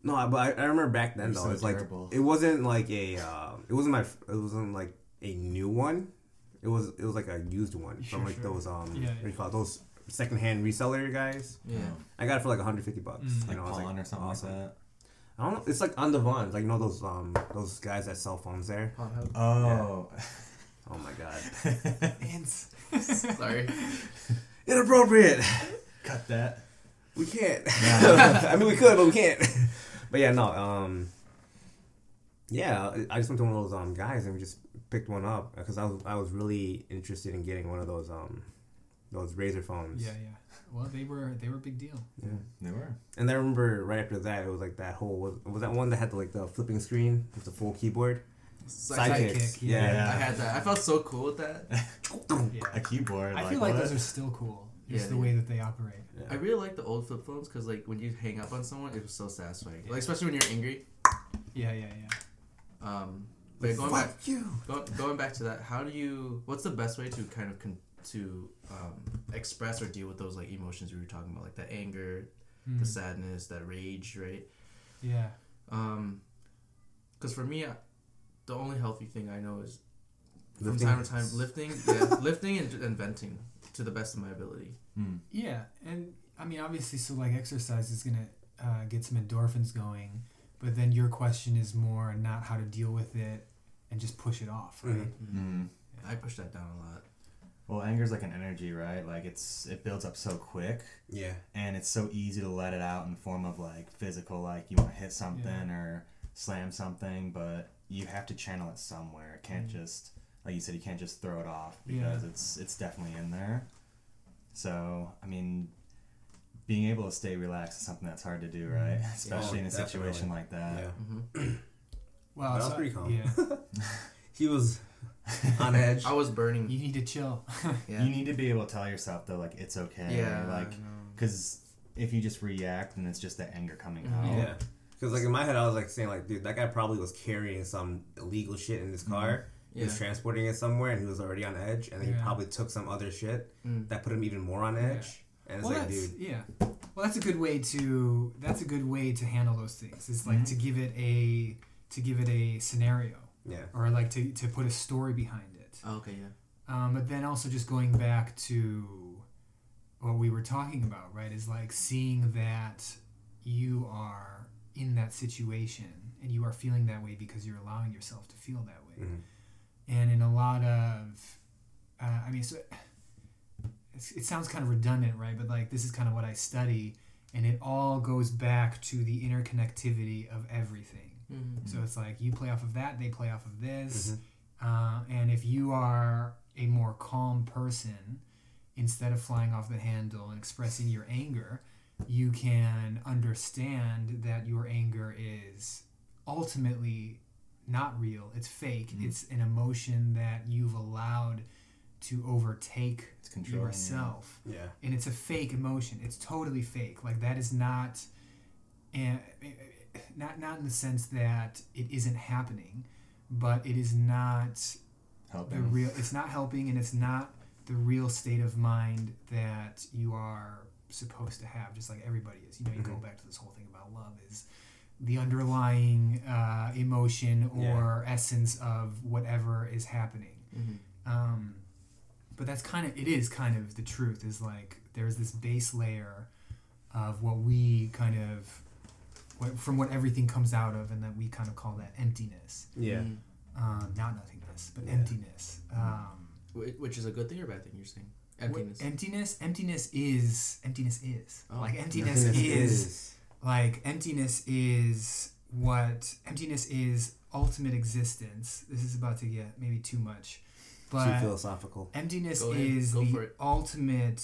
No, but I, I remember back then You're though. so it's like it wasn't like a. Uh, it wasn't my. It wasn't like a new one. It was it was like a used one Sure, from like sure. those um Yeah, what do you call it? those secondhand reseller guys. Yeah. I got it for like 150 bucks. Mm. You Like know, I was pawn or something awesome. like that. I don't know. It's like on the Vons, like you know those um those guys that sell phones there. Pawn Hub. Oh. Oh my god, Ants. Sorry. inappropriate. Cut that. We can't. I mean, we could, but we can't. but yeah, no. Um, yeah, I just went to one of those um guys and we just picked one up because I was I was really interested in getting one of those um those razor phones. Yeah, yeah. Well, they were they were a big deal. Yeah. They were. And I remember right after that, it was like that whole was, was that one that had the, like the flipping screen with the full keyboard. Sidekick. Sidekicks. yeah. Yeah. Yeah. I had that. I felt so cool with that. Yeah. A keyboard. I like, feel like what? those are still cool. Just Yeah, the way that they operate. I really like the old flip phones because like when you hang up on someone, it was so satisfying. Like especially when you're angry. Yeah, yeah, yeah. Um, but going back, you. go, going back to that, how do you? What's the best way to kind of con- to um, express or deal with those like emotions we were talking about, like the anger, Mm. the sadness, that rage, right? Yeah. Um, because for me, I, the only healthy thing I know is from time to time lifting, yeah, lifting and, and venting to the best of my ability. Mm. Yeah, and I mean, obviously, so like exercise is gonna uh, get some endorphins going, but then your question is more not how to deal with it and just push it off, right? Mhm. Mm. I push that down a lot. Well, anger's like an energy, right? Like it's it builds up so quick, Yeah. and it's so easy to let it out in the form of like physical, like you want to hit something or slam something, but you have to channel it somewhere. It can't Mm. just, like you said, you can't just throw it off Yeah. because it's it's definitely in there. So I mean, being able to stay relaxed is something that's hard to do, right? Mm. Especially Yeah, in a situation like that. Yeah. hmm Well, That was so- pretty calm. Yeah, He was on edge. I was burning. you need to chill. Yeah. You need to be able to tell yourself though, like it's okay. yeah. Like I know. because if you just react, then it's just the anger coming Mhm. out. Yeah. Because like in my head, I was like saying like, dude, that guy probably was carrying some illegal shit in his car. He Yeah. was transporting it somewhere, and he was already on edge. And then Yeah. he probably took some other shit Mm. that put him even more on Yeah. edge. And it's well, like, dude, yeah. Well, that's a good way to that's a good way to handle those things. Is like Mhm. to give it a to give it a scenario yeah, or like to to put a story behind it. Oh, okay, yeah. Um, but then also just going back to what we were talking about, right? Is like seeing that you are in that situation and you are feeling that way because you're allowing yourself to feel that way. Mhm. And in a lot of, uh, I mean, so it's, it sounds kind of redundant, right? But like this is kind of what I study, and it all goes back to the interconnectivity of everything. Mm-hmm. So it's like you play off of that, they play off of this. Mhm. Uh, and if you are a more calm person, instead of flying off the handle and expressing your anger, you can understand that your anger is ultimately not real. It's fake. Mhm. It's an emotion that you've allowed to overtake It's controlling you. yourself yeah, and it's a fake emotion. It's totally fake. Like that is not, and not not in the sense that it isn't happening, but it is not the real. It's not helping, and it's not the real state of mind that you are supposed to have. Just like everybody is. You know, you go Mhm. back to this whole thing about love is the underlying uh, emotion or essence of whatever is happening. Mm-hmm. Um, but that's kind of it is kind of the truth is like there's this base layer of what we kind of what, from what everything comes out of and that we kind of call that emptiness yeah. um, not nothingness but Yeah. emptiness Which is a good thing or bad thing? You're saying? Wh- emptiness. emptiness? Emptiness is emptiness is. Oh. like emptiness, is, like emptiness is what emptiness is ultimate existence. This is about to get maybe too much but too philosophical. emptiness Go is Go the ultimate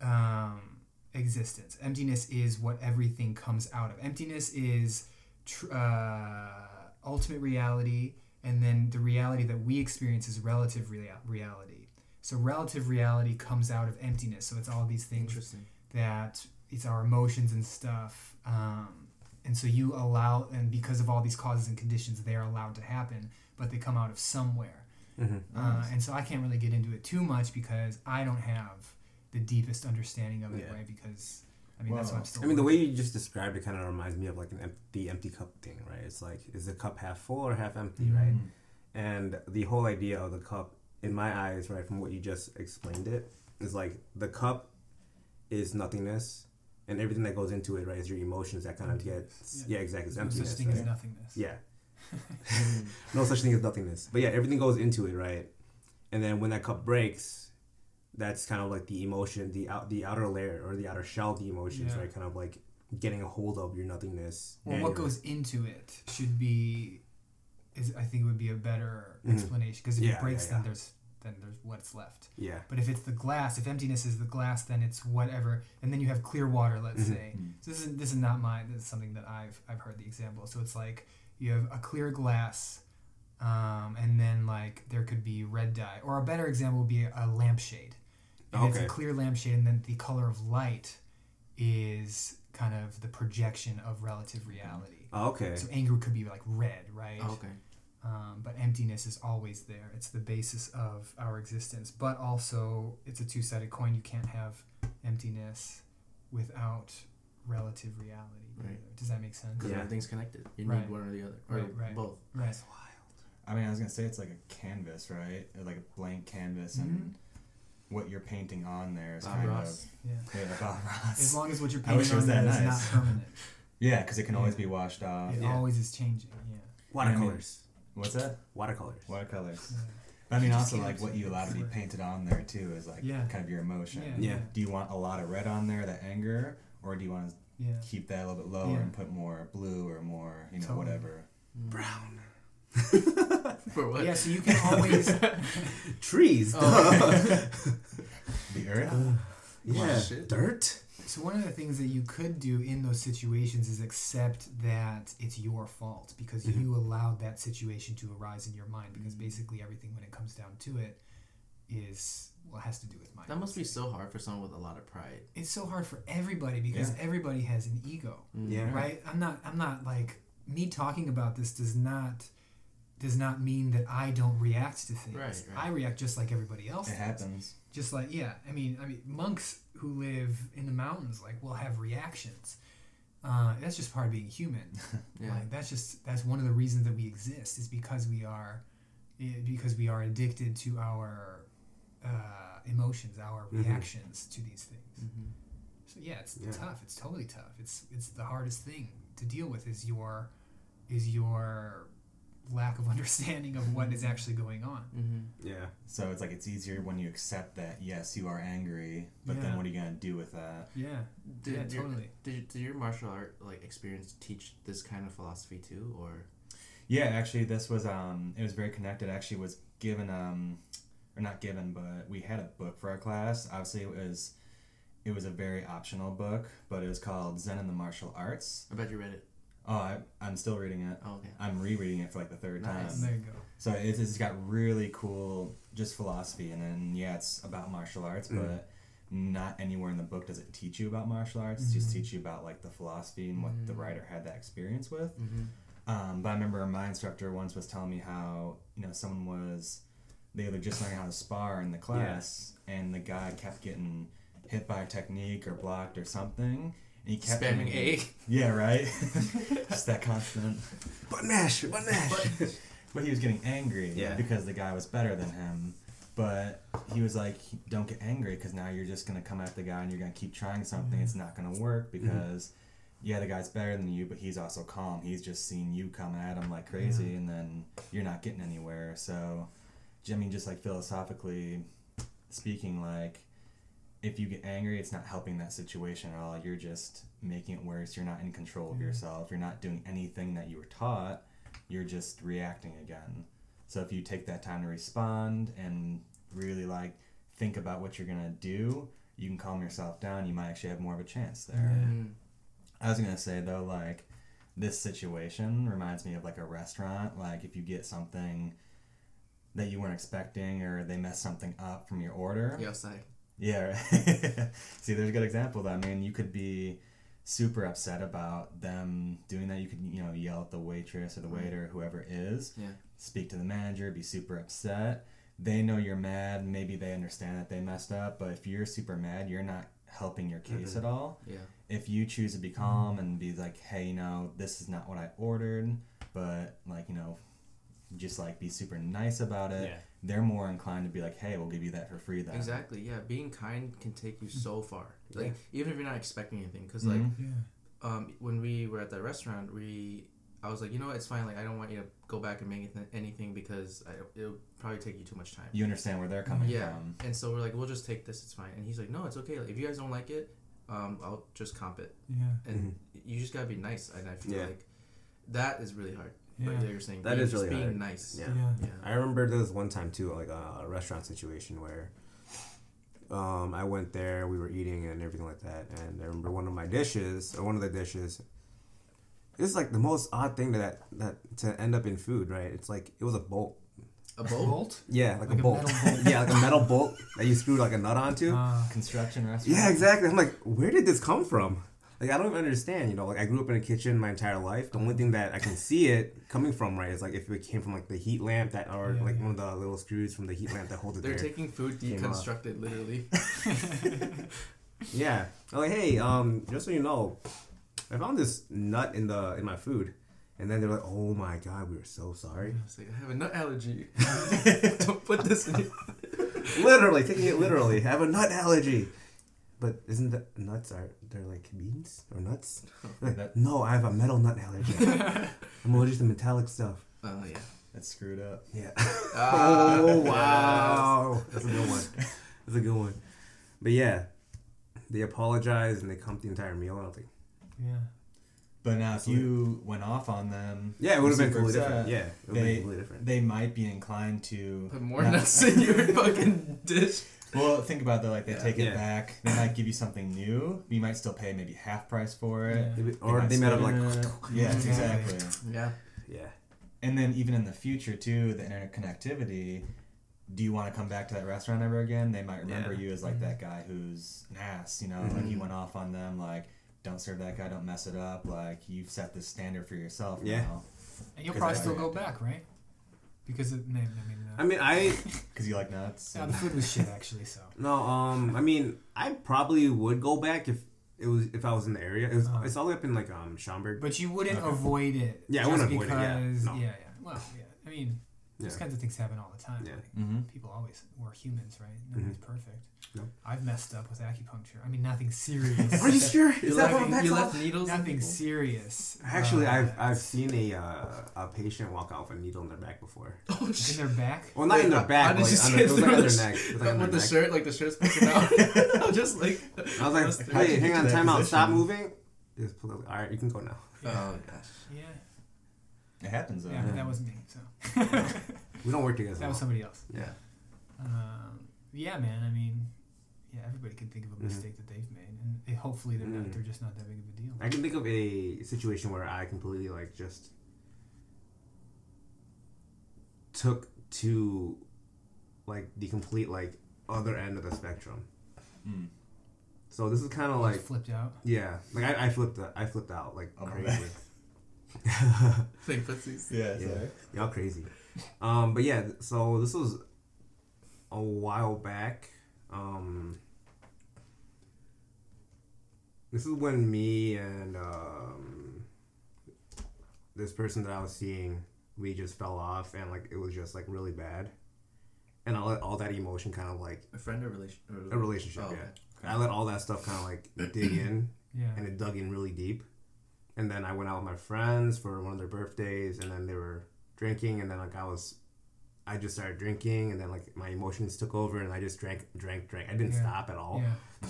um, existence. Emptiness is what everything comes out of. Emptiness is tr- uh, ultimate reality and then the reality that we experience is relative rea- reality so relative reality comes out of emptiness so it's all these things Interesting. that it's our emotions and stuff um, and so you allow and because of all these causes and conditions they are allowed to happen but they come out of somewhere hmm uh, and so I can't really get into it too much because I don't have the deepest understanding of it, Yeah. right? Because I mean that's what I'm still. I mean, the way you just described it kind of reminds me of like an empty, empty cup thing, right? It's like, is the cup half full or half empty, right? Mhm. And the whole idea of the cup, in my eyes, right, from what you just explained it, is like the cup is nothingness, and everything that goes into it, right, is your emotions that kind of get, yeah, exactly, it's no emptiness. such thing right? as nothingness. Yeah. no such thing as nothingness. But yeah, everything goes into it, right? And then when that cup breaks, that's kind of like the emotion, the out, the outer layer or the outer shell of the emotions, Yeah. right? Kind of like getting a hold of your nothingness. Well, and what your- goes into it should be, is I think it would be a better Mhm. explanation because if Yeah, it breaks, yeah, then there's then there's what's left. Yeah. But if it's the glass, if emptiness is the glass, then it's whatever, and then you have clear water. Let's Mhm. say. So this is this is not mine. This is something that I've I've heard the example. So it's like you have a clear glass, um, and then like there could be red dye, or a better example would be a lampshade. And it's a Okay. clear lampshade, and then the color of light is kind of the projection of relative reality. Oh, okay. So anger could be like red, right? Oh, okay. um, but emptiness is always there. It's the basis of our existence. But also, it's a two sided coin. You can't have emptiness without relative reality. Right. either. Does that make sense? Because Yeah. everything's connected. You Right. need one or the other, or Right, right. both. Right. That's wild. I mean, I was gonna say it's like a canvas, right? Like a blank canvas, and what you're painting on there is Bob kind Ross. Yeah. of yeah, Bob Ross. As long as what you're painting on there that is nice. not permanent. yeah, because it can always be washed off. it yeah. always is changing. Yeah. Watercolors. What's that? Watercolors. Watercolors. Yeah. But I mean, also like what you allow to be painted on there too is like Yeah. kind of your emotion. Yeah. Yeah. Do you want a lot of red on there, that anger, or do you want to Yeah. keep that a little bit lower Yeah. and put more blue or more, you know, Totally. whatever? Brown. For what? Yeah. So you can always. Trees. Oh, The earth. yeah. shit. Dirt. So one of the things that you could do in those situations is accept that it's your fault because Mhm. you allowed that situation to arise in your mind because basically everything when it comes down to it is well has to do with mind. That must be so hard for someone with a lot of pride. It's so hard for everybody because Yeah. everybody has an ego, Mm. Yeah. right? I'm not I'm not like me talking about this does not does not mean that I don't react to things. Right, right. I react just like everybody else. It does. happens. just like yeah i mean i mean monks who live in the mountains like will have reactions uh, that's just part of being human Yeah. like that's just that's one of the reasons that we exist is because we are eh, because we are addicted to our uh, emotions our Mhm. reactions to these things Mhm. so yeah it's Yeah. tough it's totally tough it's it's the hardest thing to deal with is your is your lack of understanding of what is actually going on Mhm. Yeah. So it's like it's easier when you accept that yes, you are angry, but Yeah. then what are you gonna do with that? yeah Did, yeah your, totally did, did your martial art like experience teach this kind of philosophy too, or Yeah, actually, this was um, it was very connected. Actually, was given um, or not given, but we had a book for our class. Obviously, it was it was a very optional book, but it was called Zen and the Martial Arts. I bet you read it. Oh, I, I'm still reading it. Oh, okay. I'm rereading it for like the third Nice. time. there you go So it's, it's got really cool just philosophy, and then yeah, it's about martial arts, Mhm. but not anywhere in the book does it teach you about martial arts. It just Mhm. teach you about like the philosophy and what the Mhm. writer had that experience with. Mm-hmm. Um, but I remember my instructor once was telling me how you know someone was they were just learning how to spar in the class, and the guy kept getting hit by a technique or blocked or something. And he kept Spamming getting- A. Yeah, right. just that constant. Button mash. Button mash. But he was getting angry Yeah. because the guy was better than him. But he was like, "Don't get angry because now you're just gonna come at the guy and you're gonna keep trying something. It's mm-hmm. not gonna work mm-hmm. because." Yeah, the guy's better than you, but he's also calm. He's just seen you come at him like crazy, mm-hmm. and then you're not getting anywhere. So, I mean, just like philosophically speaking, like if you get angry, it's not helping that situation at all. You're just making it worse. You're not in control of Yeah. yourself. You're not doing anything that you were taught. You're just reacting again. So if you take that time to respond and really like think about what you're gonna do, you can calm yourself down. You might actually have more of a chance there. Yeah. Mm. I was gonna say though, like this situation reminds me of like a restaurant. Like if you get something that you weren't expecting, or they mess something up from your order. Yo, say. Yeah. right. See, there's a good example. Of that I mean, you could be super upset about them doing that. You could you know yell at the waitress or the waiter, whoever it is. Yeah. Speak to the manager. Be super upset. They know you're mad. Maybe they understand that they messed up. But if you're super mad, you're not helping your case Mhm. at all Yeah. if you choose to be calm and be like, hey, you know, this is not what I ordered, but like, you know, just like be super nice about it, Yeah. They're more inclined to be like, "Hey, we'll give you that for free." Then Exactly. Yeah, being kind can take you so far. Like Yeah. even if you're not expecting anything, because like Mhm. Yeah. um, when we were at that restaurant, we I was like, you know what, it's fine. Like I don't want you to go back and make anything- anything because I, it'll probably take you too much time. you understand where they're coming Yeah. from. And so we're like, we'll just take this. It's fine. And he's like, no, it's okay. Like if you guys don't like it, um, I'll just comp it. Yeah. And you just gotta be nice. And I feel Mm-hmm. Yeah. like that is really hard. Yeah. Like you're saying, That being, is just really being hard. nice. Yeah. Yeah. Yeah. I remember there was one time too, like a, a restaurant situation where um, I went there, we were eating and everything like that, and I remember one of my dishes or one of the dishes. It's like the most odd thing that that to end up in food, right? It's like it was a bolt. A. Bolt. Yeah, like, Like a a bolt. bolt. yeah, like a metal bolt that you screwed like a nut onto. Uh, Construction restaurant. yeah, exactly. I'm like, where did this come from? Like I don't even understand. You know, like I grew up in a kitchen my entire life. The only thing that I can see it coming from, right, is like if it came from like the heat lamp that, or Yeah, like yeah. one of the little screws from the heat lamp that holds it They're there. taking food deconstructed, literally. Yeah. I'm like, hey, um, just so you know, I found this nut in the in my food. And then they're like, oh my god, we are so sorry. I was like, I have a nut allergy. don't put this in. Literally, taking it literally. I have a nut allergy. But isn't that nuts are they're like beans or nuts? Like, That- no, I have a metal nut allergy. I'm allergic to metallic stuff. Oh yeah. That's screwed up. Yeah. Ah, oh wow. That's a good one. That's a good one. But yeah. They apologize and they comp the entire meal. I don't think yeah. But now, if you went off on them, Yeah, it would have been super completely different. Yeah, it would have they been completely different. they might be inclined to Put more not- nuts in your fucking dish. Well, think about that. Like they Yeah. take it Yeah. back. They might give you something new. You might still pay maybe half price for it. Yeah. Maybe- or might they made up split like it. yeah, Exactly. exactly. Yeah. yeah. And then even in the future too, the interconnectivity. Do you want to come back to that restaurant ever again? They might remember Yeah. you as like that guy who's an ass, you know, like Mm-hmm. you went off on them, like don't serve that guy, don't mess it up. Like you've set this standard for yourself Yeah. now And you'll 'Cause probably still go back, right? Because it, I mean, uh, I mean, I because you like nuts. yeah, the food was shit actually. So no. Um, I mean, I probably would go back if it was if I was in the area. It was. Uh-huh. It's all the way up in like um Schaumburg. But you wouldn't Okay. avoid it. Yeah, I wouldn't avoid it, yeah. No. yeah, yeah. Well, yeah. I mean, those Yeah. kinds of things happen all the time. Yeah. Like, Mhm. people always we're humans, right? Nobody's perfect. No. I've messed up with acupuncture. I mean, nothing serious. Are you sure? You Is that left, what I'm you left needles. Nothing people? serious. Actually, Uh, I've I've seen a uh, a patient walk out with a needle in their back before. Oh shit! in their back. Well, not in their How back. did Like, you on see their, it was like on their neck. It was like with the neck. shirt, like the shirt's poking out. I'm just like. I was like, hey, hang on, time out, stop moving. Just pull up. All right, you can go now. Oh gosh. Yeah. It happens though. Yeah, that wasn't me. So We don't work together. that was somebody else. Yeah. Um, yeah, man. I mean, yeah, everybody can think of a Mhm. mistake that they've made, and it, hopefully they're Mm. not. They're just not that big of a deal. I can think of a situation where I completely like just took to like the complete like other end of the spectrum. Mm. So this is kind of like flipped out. yeah, like I, I flipped I flipped out like Oh, crazy. Think footsies. Yeah, Yeah. sorry. Y'all crazy. Um, but yeah, so this was a while back. Um, this is when me and um, this person that I was seeing, we just fell off, and like it was just like really bad. And I let all that emotion kind of like A friend or relation? Or a relationship, Oh, yeah. okay. I let all that stuff kind of like dig in, Yeah. and it dug in really deep. And then I went out with my friends for one of their birthdays, and then they were drinking, and then like I was, I just started drinking, and then like my emotions took over, and I just drank, drank, drank. I didn't Yeah. stop at all. Yeah.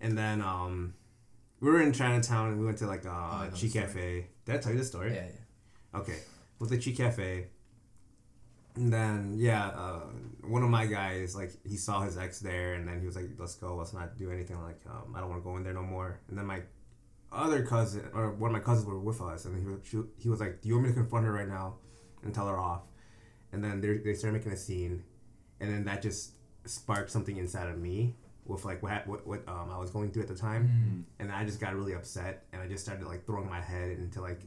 And then um, we were in Chinatown, and we went to like Oh, I a Chi. Cafe. Did I tell you the story? Yeah, yeah. Okay, with the Chi Cafe. And then yeah, uh, one of my guys like he saw his ex there, and then he was like, "Let's go. Let's not do anything. Like um, I don't want to go in there no more." And then my other cousin or one of my cousins were with us, and he was she, he was like, "Do you want me to confront her right now and tell her off?" And then they they started making a scene, and then that just sparked something inside of me with like what what, what um, I was going through at the time Mm. and I just got really upset, and I just started like throwing my head into like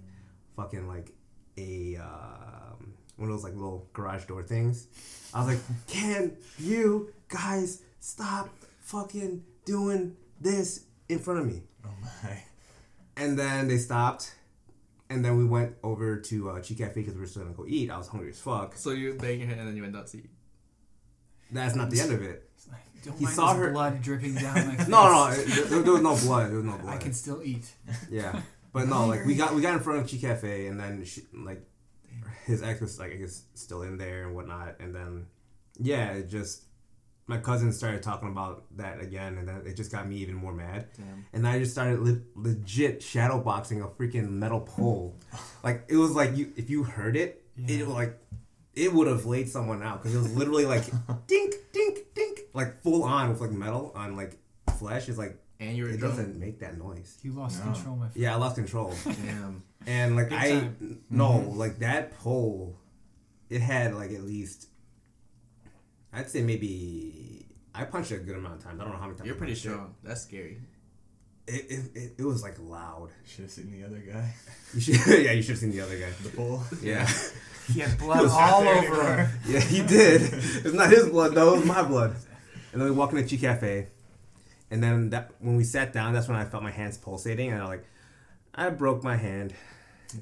fucking like a um, one of those like little garage door things. I was like, "Can you guys stop fucking doing this in front of me?" Oh my. And then they stopped, and then we went over to uh, Chi Cafe because we were still gonna go eat. I was hungry as fuck. So you bang your head and then you went out to eat. That's not the end of it. Don't He mind saw her- blood dripping down my face. No, no, it- there, there was no blood. There was no blood. I can still eat. Yeah, but no, like we got we got in front of Chi Cafe, and then she, like his ex was like I guess still in there and whatnot, and then yeah, it just my cousin started talking about that again, and then it just got me even more mad, Damn. and I just started le- legit shadow boxing a freaking metal pole, like it was like you if you heard it, Yeah. it was like it would have laid someone out because it was literally like dink dink dink like full on with like metal on like flesh. It's like And you're it doesn't make that noise. You lost No. control, my friend. Yeah, I lost control. Damn. And like Big I time. no, Mhm. like that pole, it had like at least, I'd say maybe I punched it a good amount of times. I don't know how many times. You're pretty punched it. strong. That's scary. It it, it, it was like loud. Should have seen the other guy. You should yeah, you should have seen the other guy. The pole. Yeah, He had blood was all over anymore. him. yeah, he did. It's not his blood though. It was my blood. And then we walked into Chi Cafe, and then that when we sat down, that's when I felt my hands pulsating, and I was like, I broke my hand,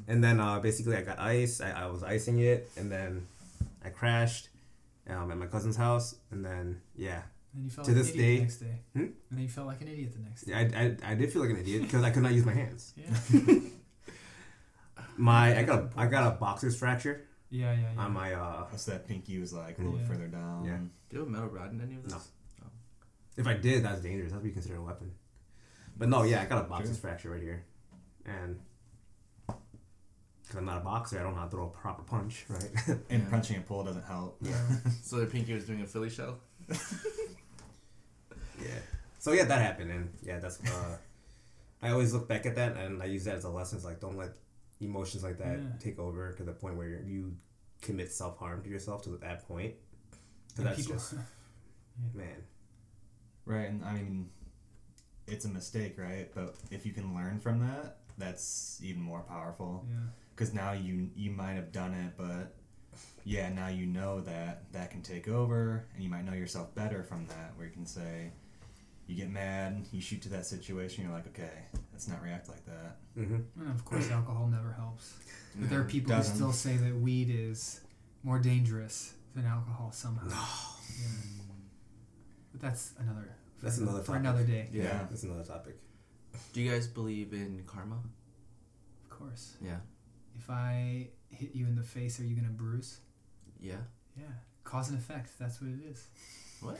and then uh, basically I got ice. I, I was icing it, and then I crashed um, at my cousin's house, and then yeah, And you felt To like this an idiot day- the next day. Hmm? And then you felt like an idiot the next day. I, I, I did feel like an idiot because I could not use my hands. Yeah. My I got a I got a boxer's fracture Yeah, yeah, yeah. on my uh. Oh, so that pinky was like a little Yeah. further down. Yeah. Do you have a metal rod in any of this? No. If I did, that's dangerous. That'd be considered a weapon. But no, yeah, I got a boxer's True. fracture right here, and because I'm not a boxer, I don't know how to throw a proper punch, right? And Yeah. punching a pole doesn't help. Yeah. So the pinky was doing a Philly show. yeah. So yeah, that happened, and yeah, that's. Uh, I always look back at that, and I use that as a lesson. It's like don't let emotions like that Yeah. take over to the point where you commit self harm to yourself to that point. 'Cause And that's people- just man. Right, and I mean, it's a mistake, right? But if you can learn from that, that's even more powerful. yeah. Because now you you might have done it, but yeah, now you know that that can take over, and you might know yourself better from that. Where you can say, you get mad, you shoot to that situation, you're like, okay, let's not react like that. Mm-hmm. Of course, alcohol never helps. But there are people who Doesn't. still say that weed is more dangerous than alcohol somehow. Yeah. But that's another. for That's another for topic. another day. Yeah, Yeah. that's another topic. Do you guys believe in karma? Of course. Yeah. If I hit you in the face, are you gonna bruise? Yeah. Yeah. Cause and effect. That's what it is. What?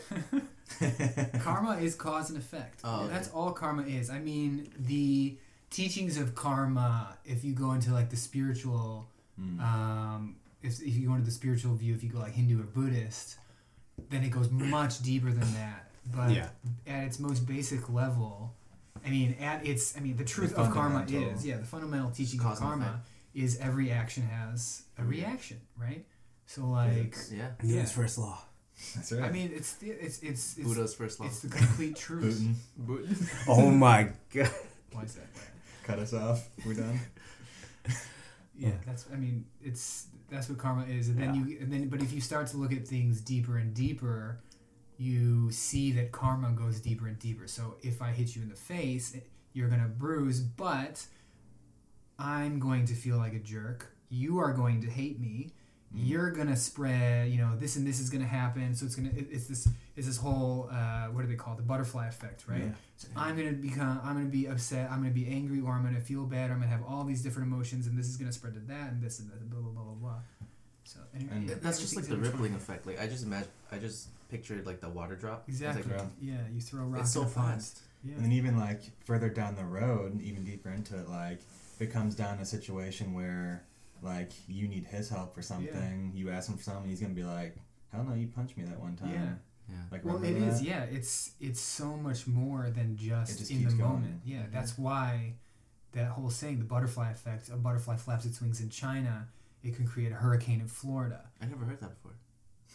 karma is cause and effect. Oh, okay. That's all karma is. I mean, the teachings of karma, if you go into like the spiritual, Mm. um, if, if you go into the spiritual view, if you go like Hindu or Buddhist, then it goes much deeper than that. But Yeah. at its most basic level, I mean, at its, I mean, the truth of karma is, yeah, the fundamental teaching of karma is every action has a reaction, right? So like, Yeah. Yeah. Newton's first law. That's right. I mean, it's the, it's it's it's, Buddha's first law. it's the complete truth. Putin, Boot. Oh my god. Why is that? cut us off. We're done. Oh. Yeah, that's. I mean, it's that's what karma is, and then you, and then, but if you start to look at things deeper and deeper, you see that karma goes deeper and deeper. So if I hit you in the face, eh, you're gonna bruise, but I'm going to feel like a jerk. You are going to hate me. You're gonna spread, you know, this and this is gonna happen. So it's gonna, it, it's this, it's this whole, uh, what do they call it? The butterfly effect, right? Yeah. So I'm gonna become, I'm gonna be upset, I'm gonna be angry, or I'm gonna feel bad, or I'm gonna have all these different emotions, and this is gonna spread to that, and this and that, blah blah blah blah blah. So and, And yeah, That's just like the rippling effect. Like I just imagine. I just pictured like the water drop. Exactly. like, Right. yeah, you throw a rock. it's so in a pond. fast. Yeah. And then even like further down the road, even deeper into it, like if it comes down to a situation where like you need his help for something, you ask him for something, he's gonna be like, "Hell no, you punched me that one time." Yeah. Yeah. Like Well, it remember is. that? Yeah, it's it's so much more than just, just in the going. moment. Yeah, that's why that whole saying, the butterfly effect. A butterfly flaps its wings in China, it can create a hurricane in Florida. I never heard that before.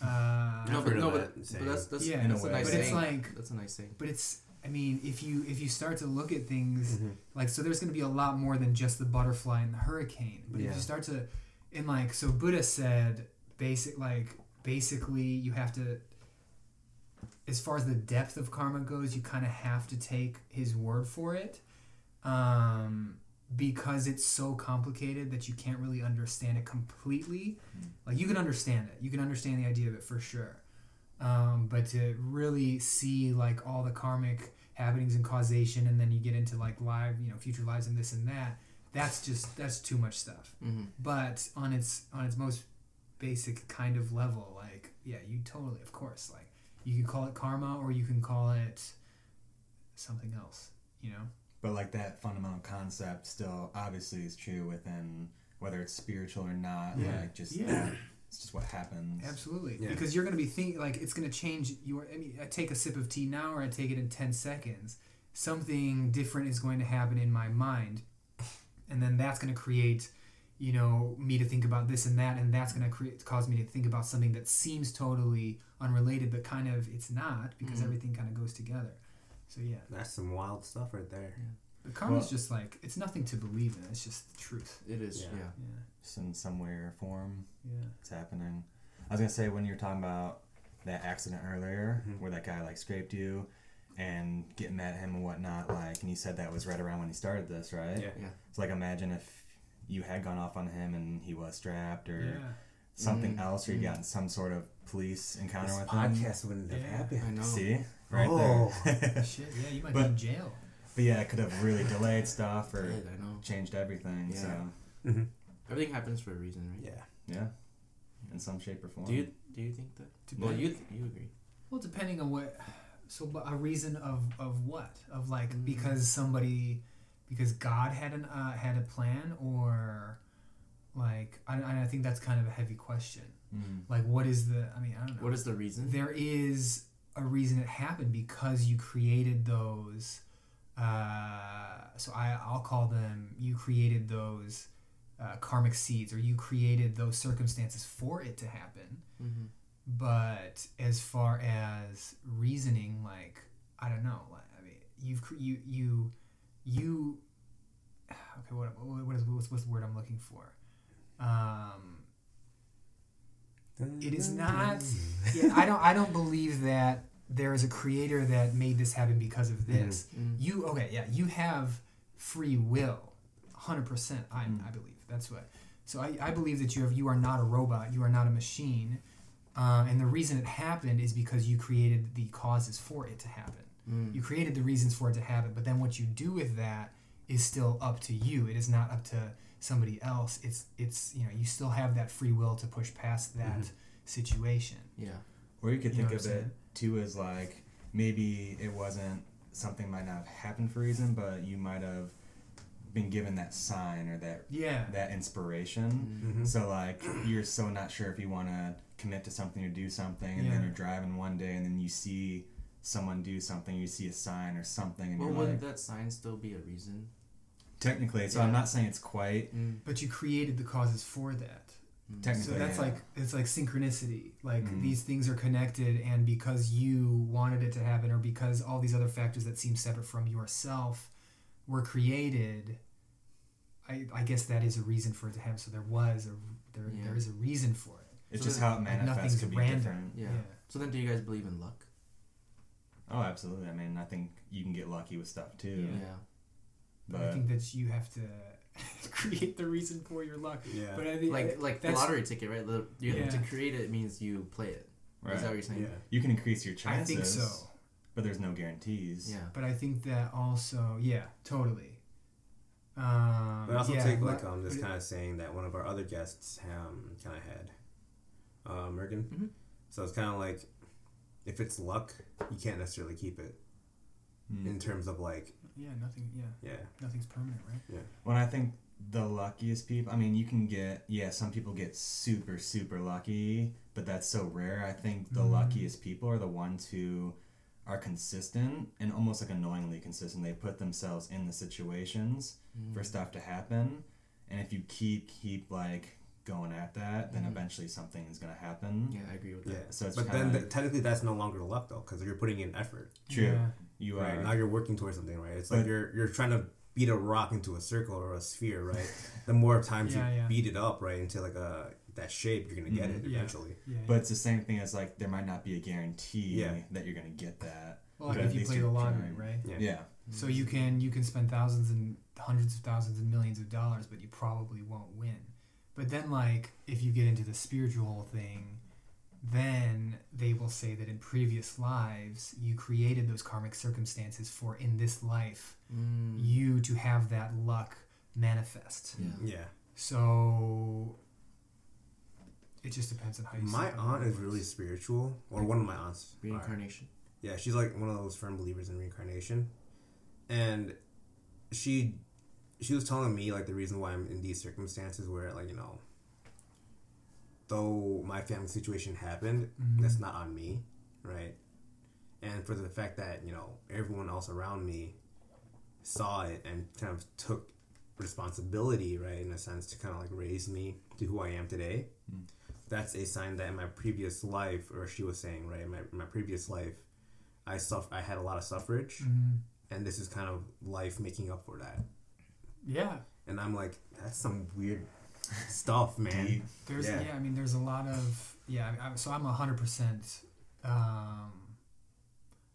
Uh, no, I've but no, of but, but that's that's, Yeah, in a that's a, nice but it's like that's a nice thing. But it's, I mean, if you if you start to look at things Mhm. like, so there's going to be a lot more than just the butterfly and the hurricane. But if you start to, and like, so Buddha said, basic like basically you have to, as far as the depth of karma goes, you kind of have to take his word for it, um, because it's so complicated that you can't really understand it completely. Like you can understand it, you can understand the idea of it for sure, um, but to really see like all the karmic happenings and causation, and then you get into like live, you know, future lives and this and that. That's just that's too much stuff. Mm-hmm. But on its on its most basic kind of level, like yeah, you totally, of course, like you can call it karma or you can call it something else. You know. But like that fundamental concept still obviously is true within whether it's spiritual or not. Yeah. Like just Yeah. It's just what happens. Absolutely, Yeah. because you're going to be thinking like it's going to change your. I mean, I take a sip of tea now, or I take it in ten seconds. Something different is going to happen in my mind, and then that's going to create, you know, me to think about this and that, and that's going to create cause me to think about something that seems totally unrelated, but kind of it's not because Mhm. everything kind of goes together. So yeah, That's some wild stuff right there. but karma's Well- just like it's nothing to believe in. It's just the truth. It is. Yeah. Yeah. Yeah, Just in some way or form yeah. it's happening. I was gonna say when you were talking about that accident earlier Mhm. where that guy like scraped you and getting mad at him and whatnot, like and you said that was right around when he started this, right? Yeah. Yeah. So like imagine if you had gone off on him and he was strapped or Yeah. something Mm. else or you Mm. got in some sort of police encounter This with him. podcast wouldn't have Yeah. happened. I know. See? Right Oh. there. Shit, yeah, you might But- be in jail. but yeah, it could have really delayed stuff or Good, I know. changed everything. Yeah. So Mm-hmm. Everything happens for a reason, right? Yeah. yeah. In some shape or form. Do you do you think that? Depend- Well, you you agree. Well, depending on what, so but a reason of of what of like Mm. because somebody, because God had an uh, had a plan or, like I I think that's kind of a heavy question. Mm. Like what is the I mean I don't know. What is the reason? there is a reason it happened because you created those. Uh, so I I'll call them you created those. Uh, karmic seeds, or you created those circumstances for it to happen Mm-hmm. but as far as reasoning like i don't know like, i mean you've you you you okay what what, is what's, what's the word i'm looking for um it is not yeah i don't i don't believe that there is a creator that made this happen because of this Mm. you okay yeah you have free will 100% i, Mm. I believe that's what so I, I believe that you have you are not a robot you are not a machine uh, and the reason it happened is because you created the causes for it to happen Mm. you created the reasons for it to happen but then what you do with that is still up to you it is not up to somebody else it's it's you know you still have that free will to push past that Mhm. situation Yeah. Or you could You know think of I'm it too as like maybe it wasn't something might not have happened for a reason, but you might have been given that sign or that yeah that inspiration. Mm. Mm-hmm. So like you're so not sure if you want to commit to something or do something, and then you're driving one day and then you see someone do something, you see a sign or something, and Well, you're wouldn't like, that sign still be a reason? technically. So Yeah. I'm not saying it's quite Mm. but you created the causes for that Mm. technically. so that's yeah. like it's like synchronicity like Mhm. these things are connected and because you wanted it to happen or because all these other factors that seem separate from yourself were created i, I guess that is a reason for it to happen so there was a there, Yeah. there is a reason for it It's So just then- how it like manifests nothing's could be random. different. Yeah. So then, do you guys believe in luck? Oh, absolutely. I mean, I think you can get lucky with stuff too. Yeah. but i think that you have to create the reason for your luck Yeah. but i think Like like the lottery ticket, right? The- you- Yeah. To create it means you play it. right. Is that what you're saying? yeah. you can increase your chances. i think so But there's no guarantees. Yeah. but i think that also yeah totally um, But also yeah, take like but- um this kind of saying that one of our other guests um kind of had, uh, Mergen. Mhm. So it's kind of like, if it's luck, you can't necessarily keep it Mm. in terms of like yeah nothing yeah yeah nothing's permanent right Yeah. When I think the luckiest people, I mean, you can get, yeah, some people get super, super lucky, but that's so rare. I think the Mhm. luckiest people are the ones who are consistent and almost like annoyingly consistent. They put themselves in the situations Mm. for stuff to happen. And if you keep, keep like going at that, then Mhm. eventually something is going to happen. Yeah, I agree with yeah. that. So it's but then like- technically that's no longer luck though because you're putting in effort. True. Yeah. You Right are. now you're working towards something right. It's like you're you're trying to beat a rock into a circle or a sphere right. the more times Yeah, you yeah. beat it up right into like a that shape, you're gonna get Mhm. it eventually. Yeah, But it's the same thing as like there might not be a guarantee Yeah. that you're going to get that. well, like if at you least play the you're lottery, trying. right? Yeah. Yeah. So you can you can spend thousands and hundreds of thousands and millions of dollars, but you probably won't win. But then, like, if you get into the spiritual thing, then they will say that in previous lives you created those karmic circumstances for in this life Mm. you to have that luck manifest. Yeah. Yeah. So it just depends on how you. My it. aunt is really spiritual, or one of my aunts. are. Reincarnation. Yeah, she's like one of those firm believers in reincarnation, and she she was telling me like the reason why I'm in these circumstances where like you know, though my family situation happened, Mhm. that's not on me, right? And for the fact that you know everyone else around me saw it and kind of took responsibility, right, in a sense, to kind of like raise me to who I am today. Mm. That's a sign that in my previous life, or she was saying, right, in my, my previous life, I suff- I had a lot of suffrage, Mhm. and this is kind of life making up for that. Yeah, And I'm like, that's some weird stuff, man. Deep. There's yeah. Yeah. I mean there's a lot of yeah. I, I- so I'm hundred percent. Um,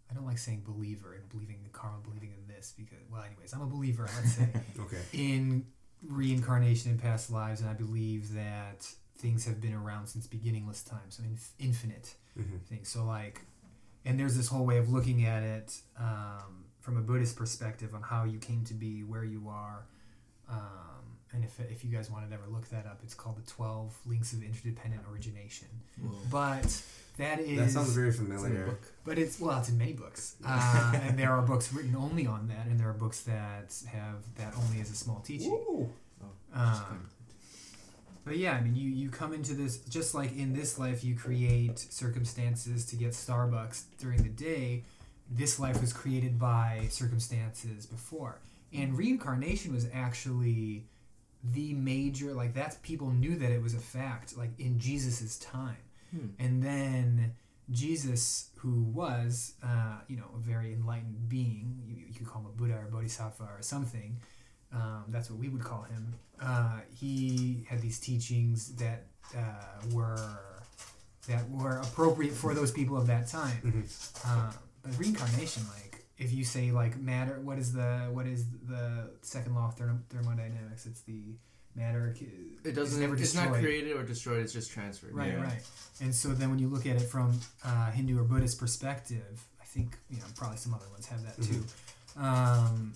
I don't like saying believer and believing in karma, believing in this because well, anyways, I'm a believer. Let's say Okay. in reincarnation in past lives, and I believe that things have been around since beginningless time, so inf- infinite hmm things. So like, and there's this whole way of looking at it um, from a Buddhist perspective on how you came to be, where you are. Um, and if, if you guys wanted to ever look that up, it's called the 12 Links of Interdependent Origination. Whoa. But that is. That sounds very It's familiar. book. But it's well, it's in many books, uh, and there are books written only on that, and there are books that have that only as a small teaching. Ooh. Um, but yeah, I mean, you you come into this just like in this life, you create circumstances to get Starbucks during the day. This life was created by circumstances before, and reincarnation was actually the major like that's people knew that it was a fact like in Jesus's time, Hmm. and then Jesus, who was uh, you know a very enlightened being, you, you could call him a Buddha or Bodhisattva or something. Um, that's what we would call him. Uh, he had these teachings that uh, were that were appropriate for those people of that time. Mhm. Uh, but reincarnation, like if you say like matter, what is the what is the second law of therm- thermodynamics? It's the matter. It doesn't. never it's not created or destroyed. It's just transferred. Right, Yeah. right. And so then when you look at it from uh, Hindu or Buddhist perspective, I think you know probably some other ones have that too. Um,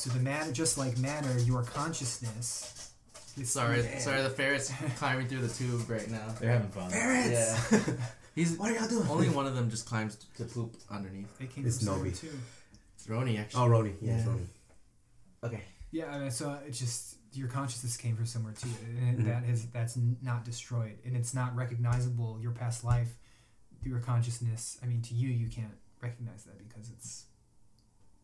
so the man, just like matter, your consciousness. is- Sorry, Yeah. sorry. The ferret's climbing through the tube right now. They're having fun. Ferrets. Yeah. He's What are y'all doing? only one of them just climbs to poop underneath. They came It's from Sarah, Novi. too. It's Roni actually. Oh, Roni. Yeah, Yeah. Roni. Okay. Yeah, I mean, so it's just your consciousness came from somewhere too, and Mhm. that is that's not destroyed, and it's not recognizable. Your past life, your consciousness. I mean, to you, you can't recognize that because it's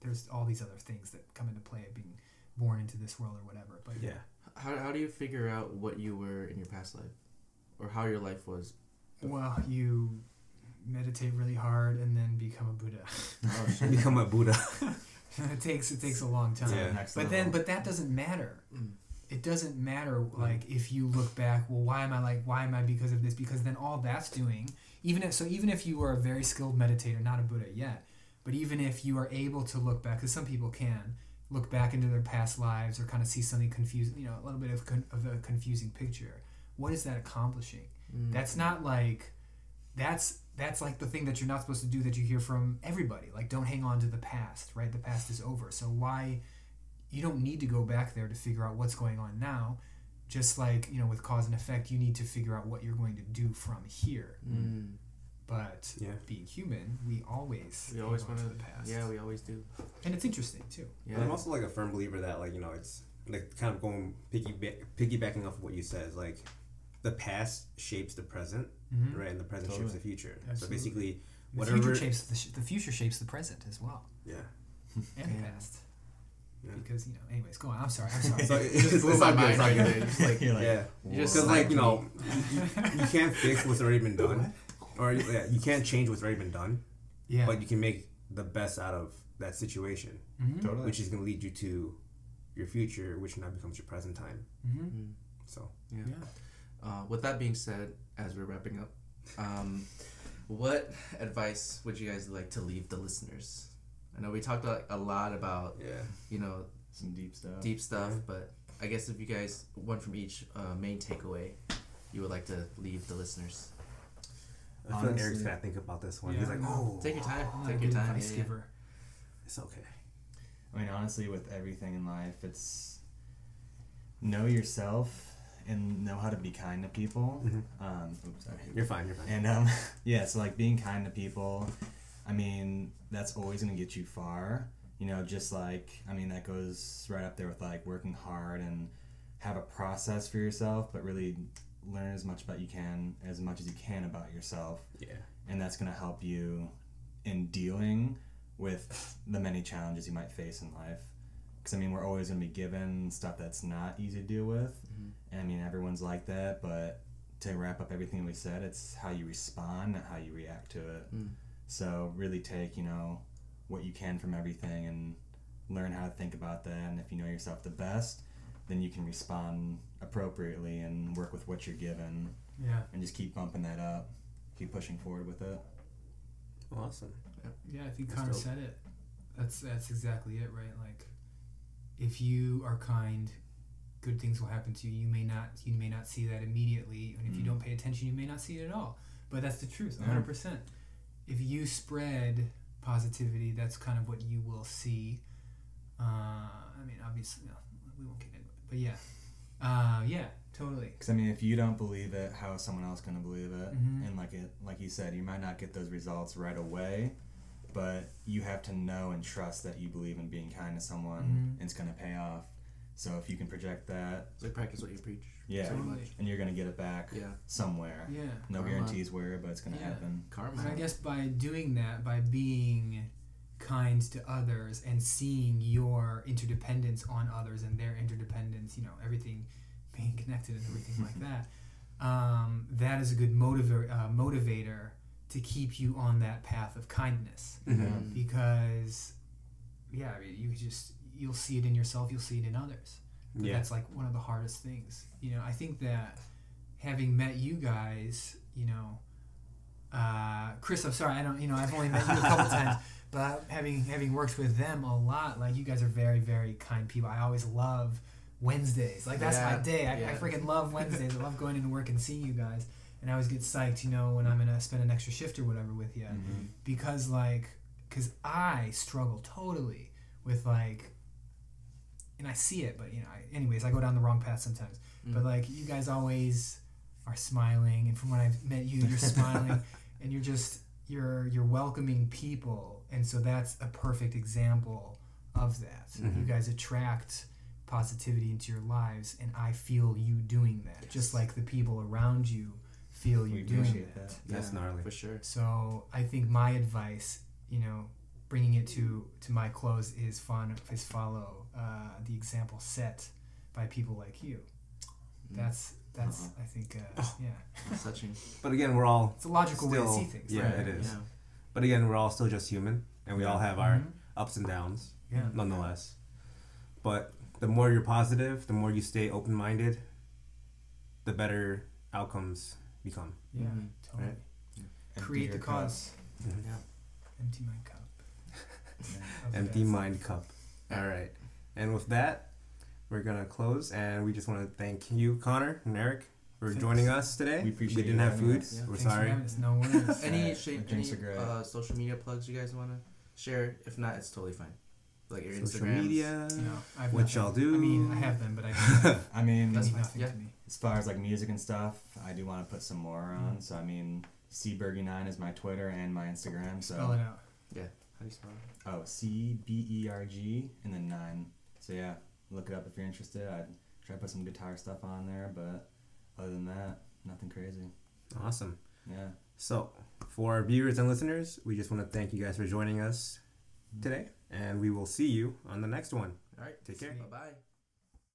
there's all these other things that come into play of being born into this world or whatever. But Yeah. How, how do you figure out what you were in your past life, or how your life was? well, you meditate really hard and then become a Buddha. Oh shit. Become a Buddha. it takes it takes a long time. Yeah. Next But level. then, but that doesn't matter. Mm. It doesn't matter. Like if you look back, well, why am I like? Why am I because of this? Because then all that's doing, even if so, even if you are a very skilled meditator, not a Buddha yet, but even if you are able to look back, because some people can look back into their past lives or kind of see something confusing, you know, a little bit of, con- of a confusing picture. What is that accomplishing? Mm. That's not like that's that's like the thing that you're not supposed to do that you hear from everybody. Like don't hang on to the past, right? The past is over. So why you don't need to go back there to figure out what's going on now. Just like, you know, with cause and effect, you need to figure out what you're going to do from here. Mm. But Yeah. being human, we always We always hang want to the past. Yeah, we always do. And it's interesting too. Yeah. But I'm also like a firm believer that like you know it's like kind of going piggyback piggybacking off of what you said is like the past shapes the present, Mm-hmm. right, and the present shapes the future. Absolutely. So basically, The whatever. future shapes the, sh- the future shapes the present as well, yeah. and Yeah. the past. Yeah. Because you know, anyways, go on. I'm sorry. I'm sorry. So It just it's blew my all mind it's all right good. there. Just like You're like, yeah, You just because like you know, you, you- you can't fix what's already been done, or yeah, you can't change what's already been done, yeah. but you can make the best out of that situation, Mhm. totally. which is going to lead you to your future, which now becomes your present time. Mhm. Mm. So Yeah. Yeah. Uh, with that being said, as we're wrapping up, um, what advice would you guys like to leave the listeners? I know we talked like, a lot about Yeah. you know Some deep stuff. deep stuff, Yeah. but I guess if you guys one from each uh, main takeaway, you would like to leave the listeners. I feel like Eric's gonna think about this one. Yeah, He's like, I know. oh, Take your time. I'm Take your time. advice Yeah, yeah. giver. it's okay. I mean, honestly, with everything in life, it's know yourself and know how to be kind to people. Mhm. Um, oops, sorry. You're fine. You're fine. And um, yeah, so like being kind to people, I mean, that's always gonna get you far. You know, just like I mean, that goes right up there with like working hard and have a process for yourself, but really learn as much about you can, as much as you can about yourself, yeah. and that's gonna help you in dealing with the many challenges you might face in life. Because I mean, we're always gonna be given stuff that's not easy to deal with, Mhm. and I mean, everyone's like that, but to wrap up everything we said, it's how you respond, not how you react to it. Mm. So really take, you know, what you can from everything and learn how to think about that. And if you know yourself the best, then you can respond appropriately and work with what you're given Yeah. and just keep bumping that up. Keep pushing forward with it. Awesome. Yeah, I think Conner dope. said it. That's that's exactly it, right? Like, if you are kind, good things will happen to you. You may not you may not see that immediately, and if you Mm. don't pay attention, you may not see it at all. But that's the truth, Yeah. hundred percent. If you spread positivity, that's kind of what you will see. Uh, I mean, obviously, no, we won't get into it, but yeah, uh, yeah, totally. Because I mean, if you don't believe it, how is someone else going to believe it? Mhm. And like it, like you said, you might not get those results right away, but you have to know and trust that you believe in being kind to someone, Mhm. and it's going to pay off. So if you can project that, It's like practice what you preach. yeah, Pretty Totally. and you're going to get it back Yeah. somewhere. Yeah. No Karma. guarantees where, but it's going to Yeah. happen. Karma. And I guess by doing that, by being kind to others and seeing your interdependence on others and their interdependence, you know, everything being connected and everything like that, um, that is a good motivator, uh, motivator to keep you on that path of kindness. Mhm. Mm. Because, yeah, I mean, you just you'll see it in yourself, you'll see it in others. But Yeah. that's like one of the hardest things. You know, I think that having met you guys, you know, uh, Chris, I'm sorry, I don't, you know, I've only met you a couple times, but having having worked with them a lot, like you guys are very, very kind people. I always love Wednesdays. Like that's Yeah, my day. I, I freaking love Wednesdays. I love going into work and seeing you guys. And I always get psyched, you know, when I'm gonna spend an extra shift or whatever with you Mhm. because like because i struggle totally with like and i see it but you know I, anyways i go down the wrong path sometimes but Mm. like you guys always are smiling and from when i've met you you're smiling and you're just you're you're welcoming people and so that's a perfect example of that you Mhm. guys attract positivity into your lives and i feel you doing that just like the people around you feel you We doing appreciate that. that. That's Yeah, gnarly. For sure. So I think my advice, you know, bringing it to to my close is fun is follow uh, the example set by people like you. Mm. That's that's Uh-huh. I think uh, Oh. yeah, Touching. But again, we're all. it's a logical way to Still- see things. yeah, right? it is. Yeah. But again, we're all still just human, and we all have our Mhm. ups and downs, Yeah. nonetheless. But the more you're positive, the more you stay open-minded, the better outcomes become. Yeah. Mhm. Totally. Right. Empty Create the your cup. cause. Yeah. Empty mind cup. Yeah. Empty best. mind cup. All right. And with that, we're gonna close, and we just want to thank you, Conner and Eric, for Thanks. joining us today. We appreciate didn't you have food. Yeah. We're Thanks sorry. No worries. Any shape, any uh, social media plugs you guys want to share? If not, it's totally fine. Like your Instagram. Social Instagrams. media. no, I have What nothing. y'all do? I mean, I have them, but I they I mean, That's nothing Yeah. to me. as far as like music and stuff, I do want to put some more on. So I mean, cbergy9 is my Twitter and my Instagram. So Spell it out. Yeah. How do you spell it? oh, C B E R G and then nine. So yeah, look it up if you're interested. I'd try to put some guitar stuff on there, but other than that, nothing crazy. Awesome. Yeah. So, for our viewers and listeners, we just want to thank you guys for joining us mm-hmm. today, and we will see you on the next one. All right. Take care. Bye bye.